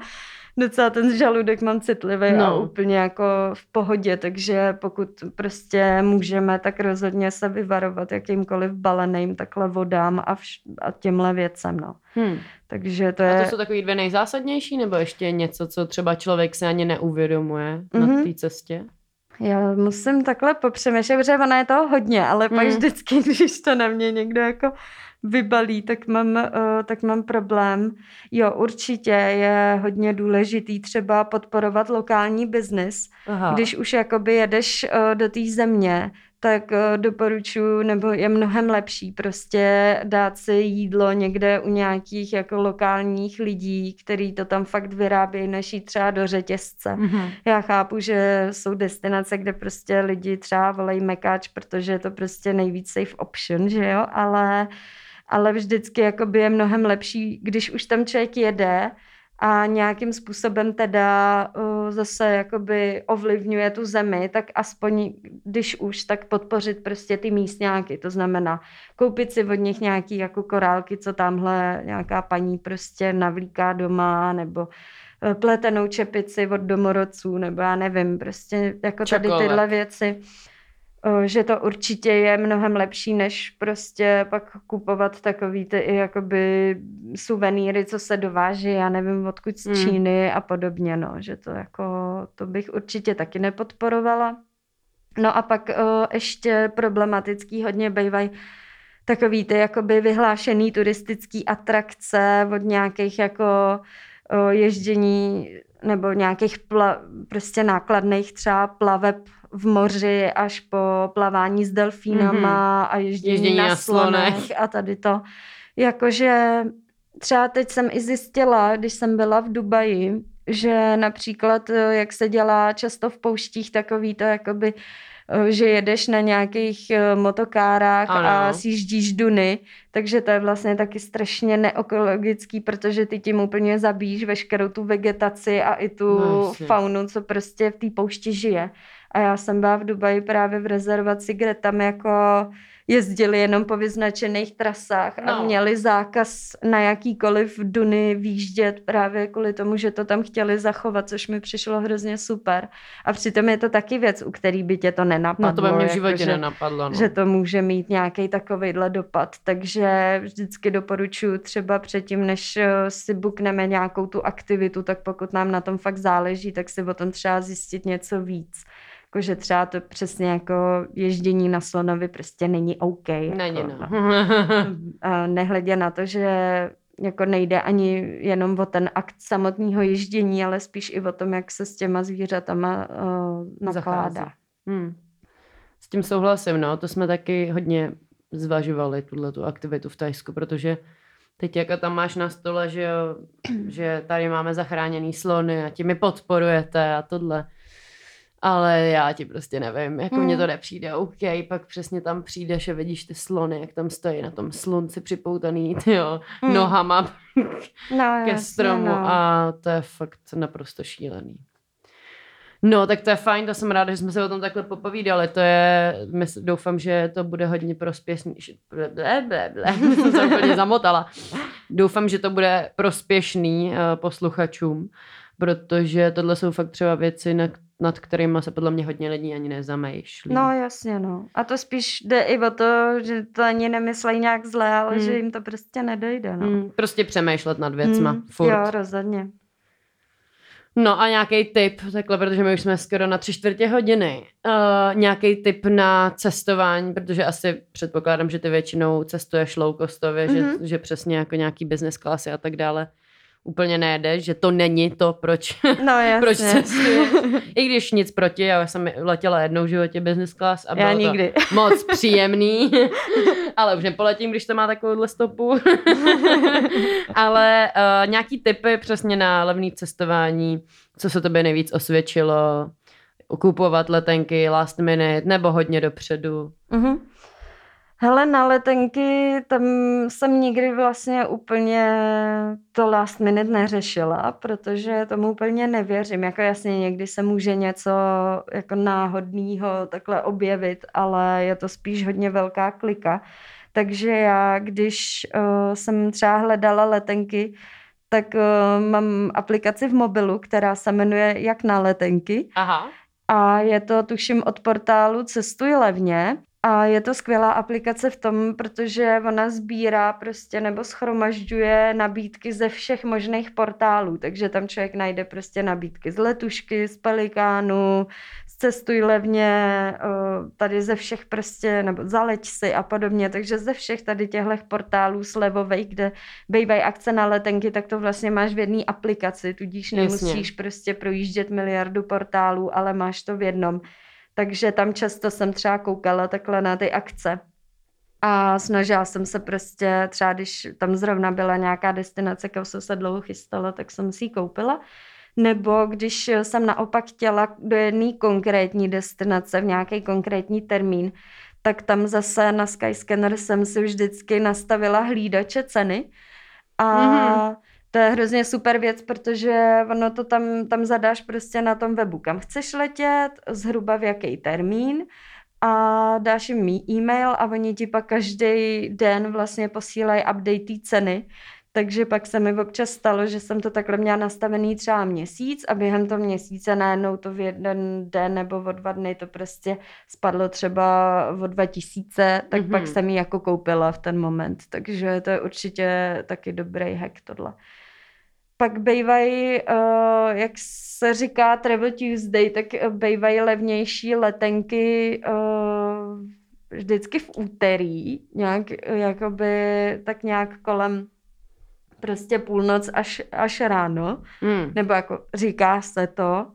docela ten žaludek mám citlivý no. a No. úplně jako v pohodě, takže pokud prostě můžeme, tak rozhodně se vyvarovat jakýmkoliv baleným takhle vodám a, vš- a těmhle věcem, no. Hmm. Takže to A je... to jsou takový dvě nejzásadnější, nebo ještě něco, co třeba člověk se ani neuvědomuje mm-hmm. Mhm. na té cestě? Já musím takhle popřemýšlet, protože ona je toho hodně, ale pak Mm. vždycky, [laughs] když to na mě někdo jako vybalí, tak mám, uh, tak mám problém. Jo, určitě je hodně důležitý třeba podporovat lokální biznis. Když už jakoby jedeš uh, do té země, tak uh, doporučuji, nebo je mnohem lepší prostě dát si jídlo někde u nějakých jako lokálních lidí, který to tam fakt vyrábějí, než jít třeba do řetězce. Mhm. Já chápu, že jsou destinace, kde prostě lidi třeba volají mekáč, protože je to prostě nejvíc safe option, že jo, ale, ale vždycky jakoby je mnohem lepší, když už tam člověk jede a nějakým způsobem teda uh, zase jakoby ovlivňuje tu zemi, tak aspoň, když už, tak podpořit prostě ty místňáky, to znamená koupit si od nich nějaký jako korálky, co tamhle nějaká paní prostě navlíká doma, nebo eh, pletenou čepici od domorodců, nebo já nevím, prostě jako tady tyhle věci, že to určitě je mnohem lepší, než prostě pak kupovat takový ty i jakoby suvenýry, co se dováží, já nevím odkud z Mm. Číny a podobně, no, že to jako, to bych určitě taky nepodporovala. No a pak o, ještě problematický hodně bývají takový ty jakoby vyhlášený turistický atrakce od nějakých jako o, ježdění nebo nějakých pla, prostě nákladných třeba plaveb v moři až po plavání s delfínama a ježdění, Ježdění na, na slonech slonech. a tady to. Jakože třeba teď jsem i zjistila, když jsem byla v Dubaji, že například, eh, jak se dělá často v pouštích, takový to jakoby eh, že jedeš na nějakých eh, motokárách Ano. a sjíždíš duny, takže to je vlastně taky strašně neekologický, protože ty tím úplně zabíjíš veškerou tu vegetaci a i tu No, faunu, co prostě v té poušti žije. A já jsem byla v Dubaji právě v rezervaci, kde tam jako jezdili jenom po vyznačených trasách a No. měli zákaz na jakýkoliv duny výjíždět právě kvůli tomu, že to tam chtěli zachovat, což mi přišlo hrozně super. A přitom je to taky věc, u který by tě to nenapadlo. No to by mě v jako životě že- nenapadlo. No. že to může mít nějaký takovejhle dopad. Takže vždycky doporučuji třeba předtím, než eh, si bukneme nějakou tu aktivitu, tak pokud nám na tom fakt záleží, tak si o tom třeba zjistit něco víc. Jakože třeba to přesně jako ježdění na slonovi prostě není OK. Není, jako, no. A nehledě na to, že jako nejde ani jenom o ten akt samotného ježdění, ale spíš i o tom, jak se s těma zvířatama uh, nakládá. Zachází. Hmm. S tím souhlasím, no. To jsme taky hodně zvažovali, tuhle tu aktivitu v Tajsku, protože teď jako tam máš na stole, že, jo, že tady máme zachráněný slony a ti mi podporujete a tohle. Ale já ti prostě nevím, jako Hmm. mně to nepřijde OK, pak přesně tam přijdeš a vidíš ty slony, jak tam stojí na tom slunci připoutaný, jo, Hmm. nohama No, [laughs] ke stromu no. a to je fakt naprosto šílený. No, tak to je fajn, to jsem ráda, že jsme se o tom takhle popovídali, to je, mys, doufám, že to bude hodně prospěšný, ble, ble, ble, ble, [laughs] jsem se úplně zamotala. Doufám, že to bude prospěšný uh, posluchačům, protože tohle jsou fakt třeba věci, nad, nad kterými se podle mě hodně lidí ani nezamýšlí. No jasně, no. A to spíš jde i o to, že to ani nemyslejí nějak zle, ale Hmm. že jim to prostě nedojde, no. Hmm, prostě přemýšlet nad věcma, Hmm, furt. Jo, rozhodně. No a nějaký tip, takhle, protože my už jsme skoro na tři čtvrtě hodiny, uh, nějaký tip na cestování, protože asi předpokládám, že ty většinou cestuješ low costově, mm-hmm. že, Mhm. že přesně jako nějaký business klasy a tak dále úplně nejedeš, že to není to, proč, No [laughs] jasně. proč cestuješ. I když nic proti, já jsem letěla jednou v životě business class a bylo Já to nikdy. [laughs] moc příjemný, [laughs] ale už nepoletím, když to má takovouhle stopu. ale uh, nějaký tipy přesně na levný cestování, co se tobě nejvíc osvědčilo, kupovat letenky last minute nebo hodně dopředu. Mhm. Hele, na letenky tam jsem nikdy vlastně úplně to last minute neřešila, protože tomu úplně nevěřím. Jako jasně někdy se může něco jako náhodného takhle objevit, ale je to spíš hodně velká klika. Takže já, když uh, jsem třeba hledala letenky, tak uh, mám aplikaci v mobilu, která se jmenuje Jak na letenky. Aha. A je to, tuším, od portálu Cestuj levně. A je to skvělá aplikace v tom, protože ona sbírá prostě nebo schromažďuje nabídky ze všech možných portálů. Takže tam člověk najde prostě nabídky z letušky, z Pelikánu, z Cestuj levně, eh, tady ze všech prostě, nebo zaleď si a podobně. Takže ze všech tady těchto portálů slevových, kde bývají akce na letenky, tak to vlastně máš v jedné aplikaci, tudíž Jasně. nemusíš prostě projíždět miliardu portálů, ale máš to v jednom. Takže tam často jsem třeba koukala takhle na ty akce. A snažila jsem se prostě, třeba když tam zrovna byla nějaká destinace, kterou jsem se dlouho chystala, tak jsem si ji koupila. Nebo když jsem naopak chtěla do jedné konkrétní destinace v nějaký konkrétní termín, tak tam zase na Skyscanner jsem si vždycky nastavila hlídače ceny. A Mhm. To je hrozně super věc, protože ono to tam, tam zadáš prostě na tom webu, kam chceš letět, zhruba v jaký termín a dáš jim mý e-mail a oni ti pak každý den vlastně posílají update ceny. Takže pak se mi občas stalo, že jsem to takhle měla nastavený třeba měsíc a během toho měsíce najednou to v jeden den nebo o dva dny to prostě spadlo třeba o dva tisíce, tak mm-hmm. pak Mhm. jsem ji jako koupila v ten moment. Takže to je určitě taky dobrý hack tohle. Pak bývají, uh, jak se říká Travel Tuesday, tak eh, bývají levnější letenky uh, vždycky v úterý, nějak, jakoby, tak nějak kolem prostě půlnoc až, až ráno, Hmm. nebo jako říká se to.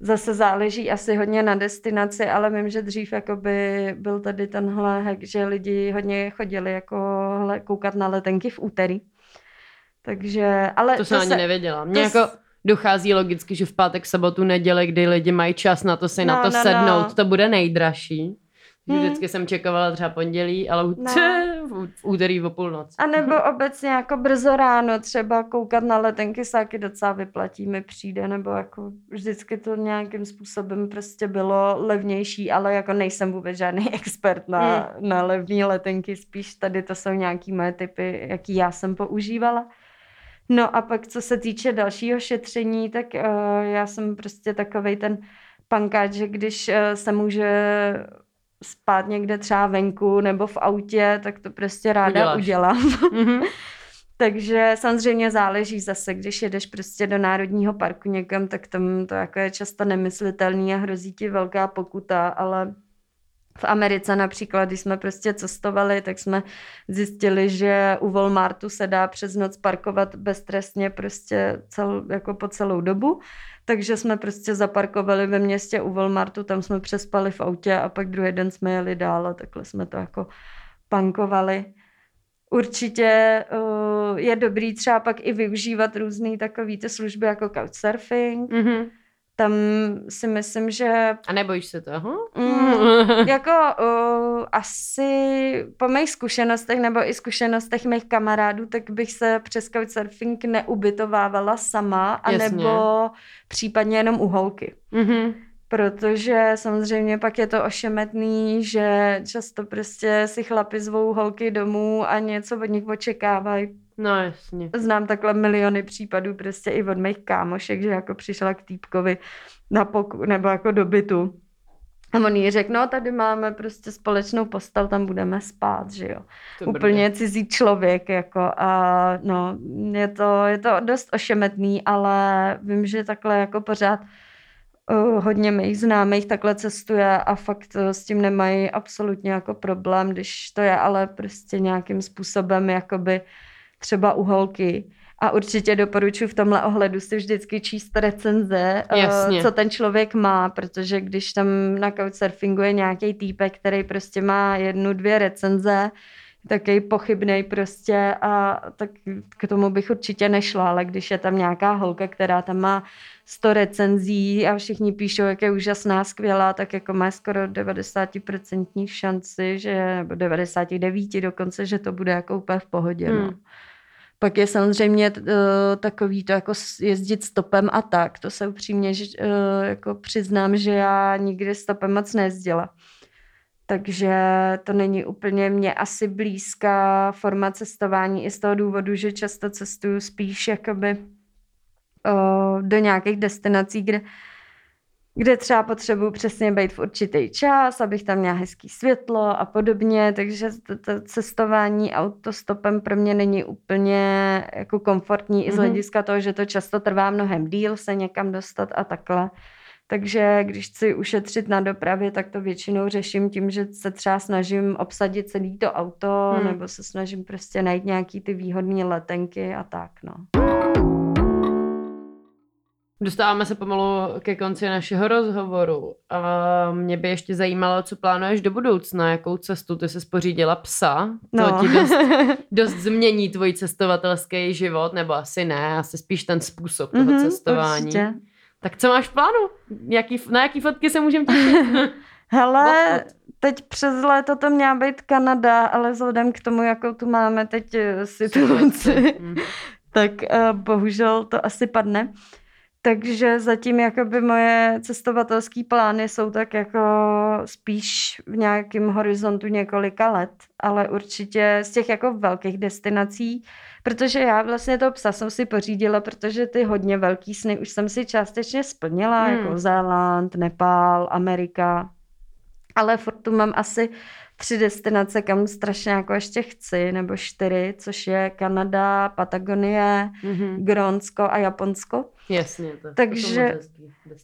Zase záleží asi hodně na destinaci, ale vím, že dřív jakoby byl tady tenhle hack, že lidi hodně chodili jako koukat na letenky v úterý. Takže, ale To jsem ani se- nevěděla. Mně jako s- dochází logicky, že v pátek, sobotu, neděli, kdy lidi mají čas na to si na No, to no, no. sednout, to bude nejdražší. Hmm. Vždycky jsem čekovala třeba pondělí, ale u- No. v v úterý o půlnoc. A nebo obecně jako brzo ráno třeba koukat na letenky se taky docela vyplatí, mi přijde, nebo jako vždycky to nějakým způsobem prostě bylo levnější, ale jako nejsem vůbec žádný [laughs] expert na, Hmm. na levné letenky, spíš tady to jsou nějaký moje typy, jaký já jsem používala. No a pak co se týče dalšího šetření, tak uh, já jsem prostě takovej ten pankáč, že když uh, se může spát někde třeba venku nebo v autě, tak to prostě ráda Uděláš. udělám. [laughs] Mhm. Takže samozřejmě záleží zase, když jedeš prostě do národního parku někam, tak tam to jako je často nemyslitelný a hrozí ti velká pokuta, ale v Americe například, když jsme prostě cestovali, tak jsme zjistili, že u Walmartu se dá přes noc parkovat beztrestně prostě cel, jako po celou dobu. Takže jsme prostě zaparkovali ve městě u Walmartu, tam jsme přespali v autě a pak druhý den jsme jeli dál a takhle jsme to jako pankovali. Určitě uh, je dobrý třeba pak i využívat různé takové ty služby jako couchsurfing. Mhm. Tam si myslím, že A nebojíš se toho? Mm, [laughs] jako uh, asi po mých zkušenostech nebo i zkušenostech mých kamarádů, tak bych se přes couchsurfing neubytovávala sama, Jasně. anebo případně jenom u holky. Mhm. Protože samozřejmě pak je to ošemetný, že často prostě si chlapi zvou holky domů a něco od nich očekávají. No jasně. Znám takhle miliony případů prostě i od mých kámošek, že jako přišla k týpkovi na poku, nebo jako do bytu A on jí řekl, no tady máme prostě společnou postel, tam budeme spát, že jo. To Úplně brdě. cizí člověk, jako a no, je to, je to dost ošemetný, ale vím, že takhle jako pořád uh, hodně mých známých takhle cestuje a fakt uh, s tím nemají absolutně jako problém, když to je ale prostě nějakým způsobem jakoby třeba u holky. A určitě doporučuji v tomhle ohledu si vždycky číst recenze, uh, Jasně. co ten člověk má, protože když tam na Couchsurfingu je nějaký týpek, který prostě má jednu, dvě recenze, takový pochybný prostě a tak k tomu bych určitě nešla, ale když je tam nějaká holka, která tam má 100 recenzí a všichni píšou, jak je úžasná, skvělá, tak jako má skoro 90% šanci, že, nebo 99 dokonce, že to bude jako úplně v pohodě. Hmm. No. Pak je samozřejmě uh, takový to jako jezdit stopem a tak. To se upřímně že, uh, jako přiznám, že já nikdy stopem moc nejezdila. Takže to není úplně mě asi blízká forma cestování i z toho důvodu, že často cestuju spíš jakoby uh, do nějakých destinací, kde kde třeba potřebuji přesně být v určitý čas, abych tam měla hezký světlo a podobně, takže to, to cestování autostopem pro mě není úplně jako komfortní mm-hmm. i z Mhm. hlediska toho, že to často trvá mnohem díl se někam dostat a takhle. Takže když chci ušetřit na dopravě, tak to většinou řeším tím, že se třeba snažím obsadit celý to auto, Hmm. hmm. nebo se snažím prostě najít nějaký ty výhodné letenky a tak, no. Dostáváme se pomalu ke konci našeho rozhovoru. A mě by ještě zajímalo, co plánuješ do budoucna, jakou cestu ty se spořídila psa. To No. ti dost, [laughs] dost změní tvůj cestovatelský život, nebo asi ne, asi spíš ten způsob toho Mhm, cestování. určitě. Tak co máš v plánu? Jaký, na jaký fotky se můžeme těšit? [laughs] Hele, teď přes léto to měla být Kanada, ale vzhledem k tomu, jakou tu máme teď eh, situaci, Mhm. [laughs] tak uh, bohužel to asi padne. Takže zatím jakoby moje cestovatelské plány jsou tak jako spíš v nějakém horizontu několika let, ale určitě z těch jako velkých destinací, protože já vlastně toho psa jsem si pořídila, protože ty hodně velký sny už jsem si částečně splnila, Hmm. jako Zéland, Nepál, Amerika, ale furt tu mám asi tři destinace, kam strašně jako ještě chci, nebo čtyři, což je Kanada, Patagonie, Mhm. Grónsko a Japonsko. Jasně, to, Takže-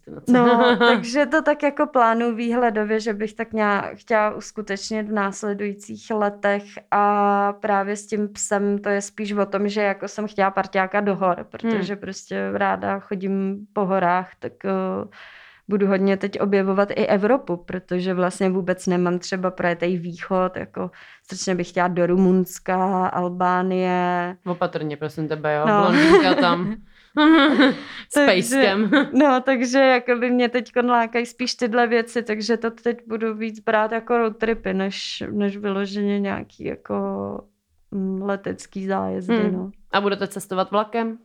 to. No, [laughs] takže to tak jako plánuji výhledově, že bych tak nějak chtěla uskutečnit v následujících letech a právě s tím psem to je spíš o tom, že jako jsem chtěla parťáka do hor, protože hmm. prostě ráda chodím po horách, tak uh, budu hodně teď objevovat i Evropu, protože vlastně vůbec nemám třeba projetej východ, jako strašně bych chtěla do Rumunska, Albánie, Opatrně, prosím tebe, jo. No. Blondýnka tam. [laughs] S pejskem. No, takže jako by mě teď lákají spíš tyhle věci, takže to teď budu víc brát jako road tripy, než, než vyloženě nějaký jako mm, letecký zájezdy, Hmm. no. A budete cestovat vlakem?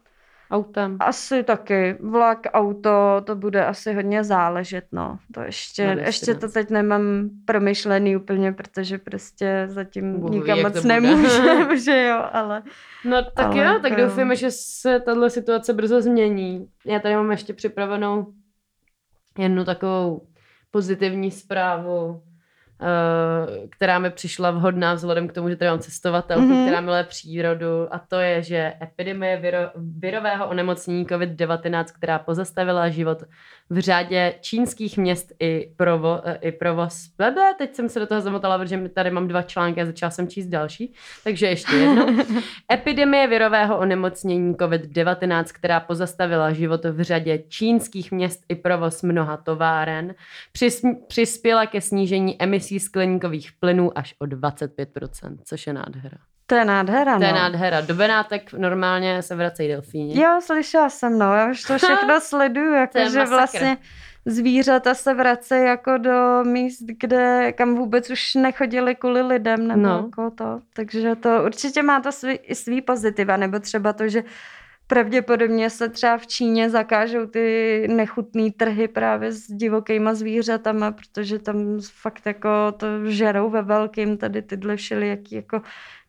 Autem? Asi taky. Vlak, auto, to bude asi hodně záležet, no. To ještě, Na ještě to teď nemám promyšlený úplně, protože prostě zatím ví, nikam jak moc to bude. nemůžem, [laughs] že jo, ale... No tak Ale jo, tak jo. doufáme, že se tahle situace brzo změní. Já tady mám ještě připravenou jednu takovou pozitivní zprávu, která mi přišla vhodná vzhledem k tomu, že tady mám cestovatelku, Mhm. mm-hmm. která miluje přírodu a to je, že epidemie viro, virového onemocnění COVID-19, která pozastavila život v řádě čínských měst i, provo, eh, i provoz. Blebe, teď jsem se do toho zamotala, protože tady mám dva články a začala jsem číst další, takže ještě jedno. [laughs] Epidemie virového onemocnění COVID-19, která pozastavila život v řadě čínských měst i provoz mnoha továren, přis, přispěla ke snížení emisí skleníkových plynů až o 25%, což je nádhera. To je nádhera, To je no. nádhera. Do Benátek normálně se vracejí delfíni. Jo, slyšela jsem, no, já už to všechno [laughs] sleduju, jakože vlastně zvířata se vracejí jako do míst, kde, kam vůbec už nechodili kvůli lidem, nebo no. jako to. Takže to určitě má to svý, i svý pozitiva, nebo třeba to, že Pravděpodobně se třeba v Číně zakážou ty nechutné trhy právě s divokýma zvířatama, protože tam fakt jako to žerou ve velkým tady tyhle všelijaký jako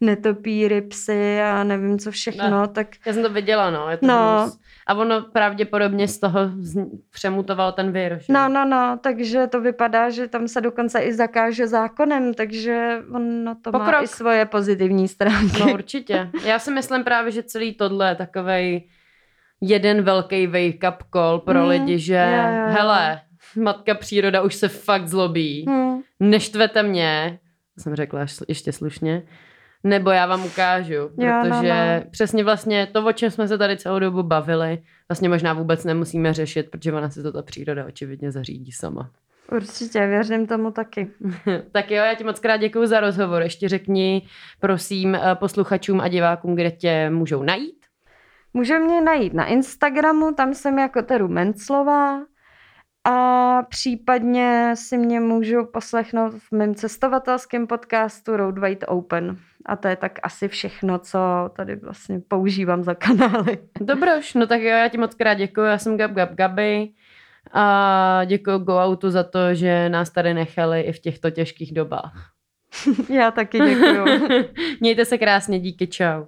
netopíry, psy a nevím co všechno. Ne. Tak Já jsem to viděla, no. Je to No. hnus. A ono pravděpodobně z toho přemutoval ten virus. že? No, no, no, takže to vypadá, že tam se dokonce i zakáže zákonem, takže ono to má Pokrok. i svoje pozitivní stránky. No určitě. Já si myslím právě, že celý tohle je takovej jeden velký wake-up call pro Mm, lidi, že jo, jo, jo. hele, matka příroda už se fakt zlobí. Hmm. Neštvete mě, jsem řekla ještě slušně, nebo já vám ukážu, Jo, no, protože no. přesně vlastně to, o čem jsme se tady celou dobu bavili, vlastně možná vůbec nemusíme řešit, protože ona si to ta příroda očividně zařídí sama. Určitě, věřím tomu taky. [laughs] tak jo, já ti moc krát děkuji za rozhovor. Ještě řekni, prosím, eh, posluchačům a divákům, kde tě můžou najít. Můžou mě najít na Instagramu, tam jsem jako Teru Menclová a případně si mě můžou poslechnout v mém cestovatelském podcastu Road Wide Open. A to je tak asi všechno, co tady vlastně používám za kanály. [laughs] Dobroš, no tak jo, já ti moc krát děkuji, já jsem Gab Gab Gabi a děkuji GoOutu za to, že nás tady nechali i v těchto těžkých dobách. Já taky děkuju. [laughs] Mějte se krásně, díky, čau.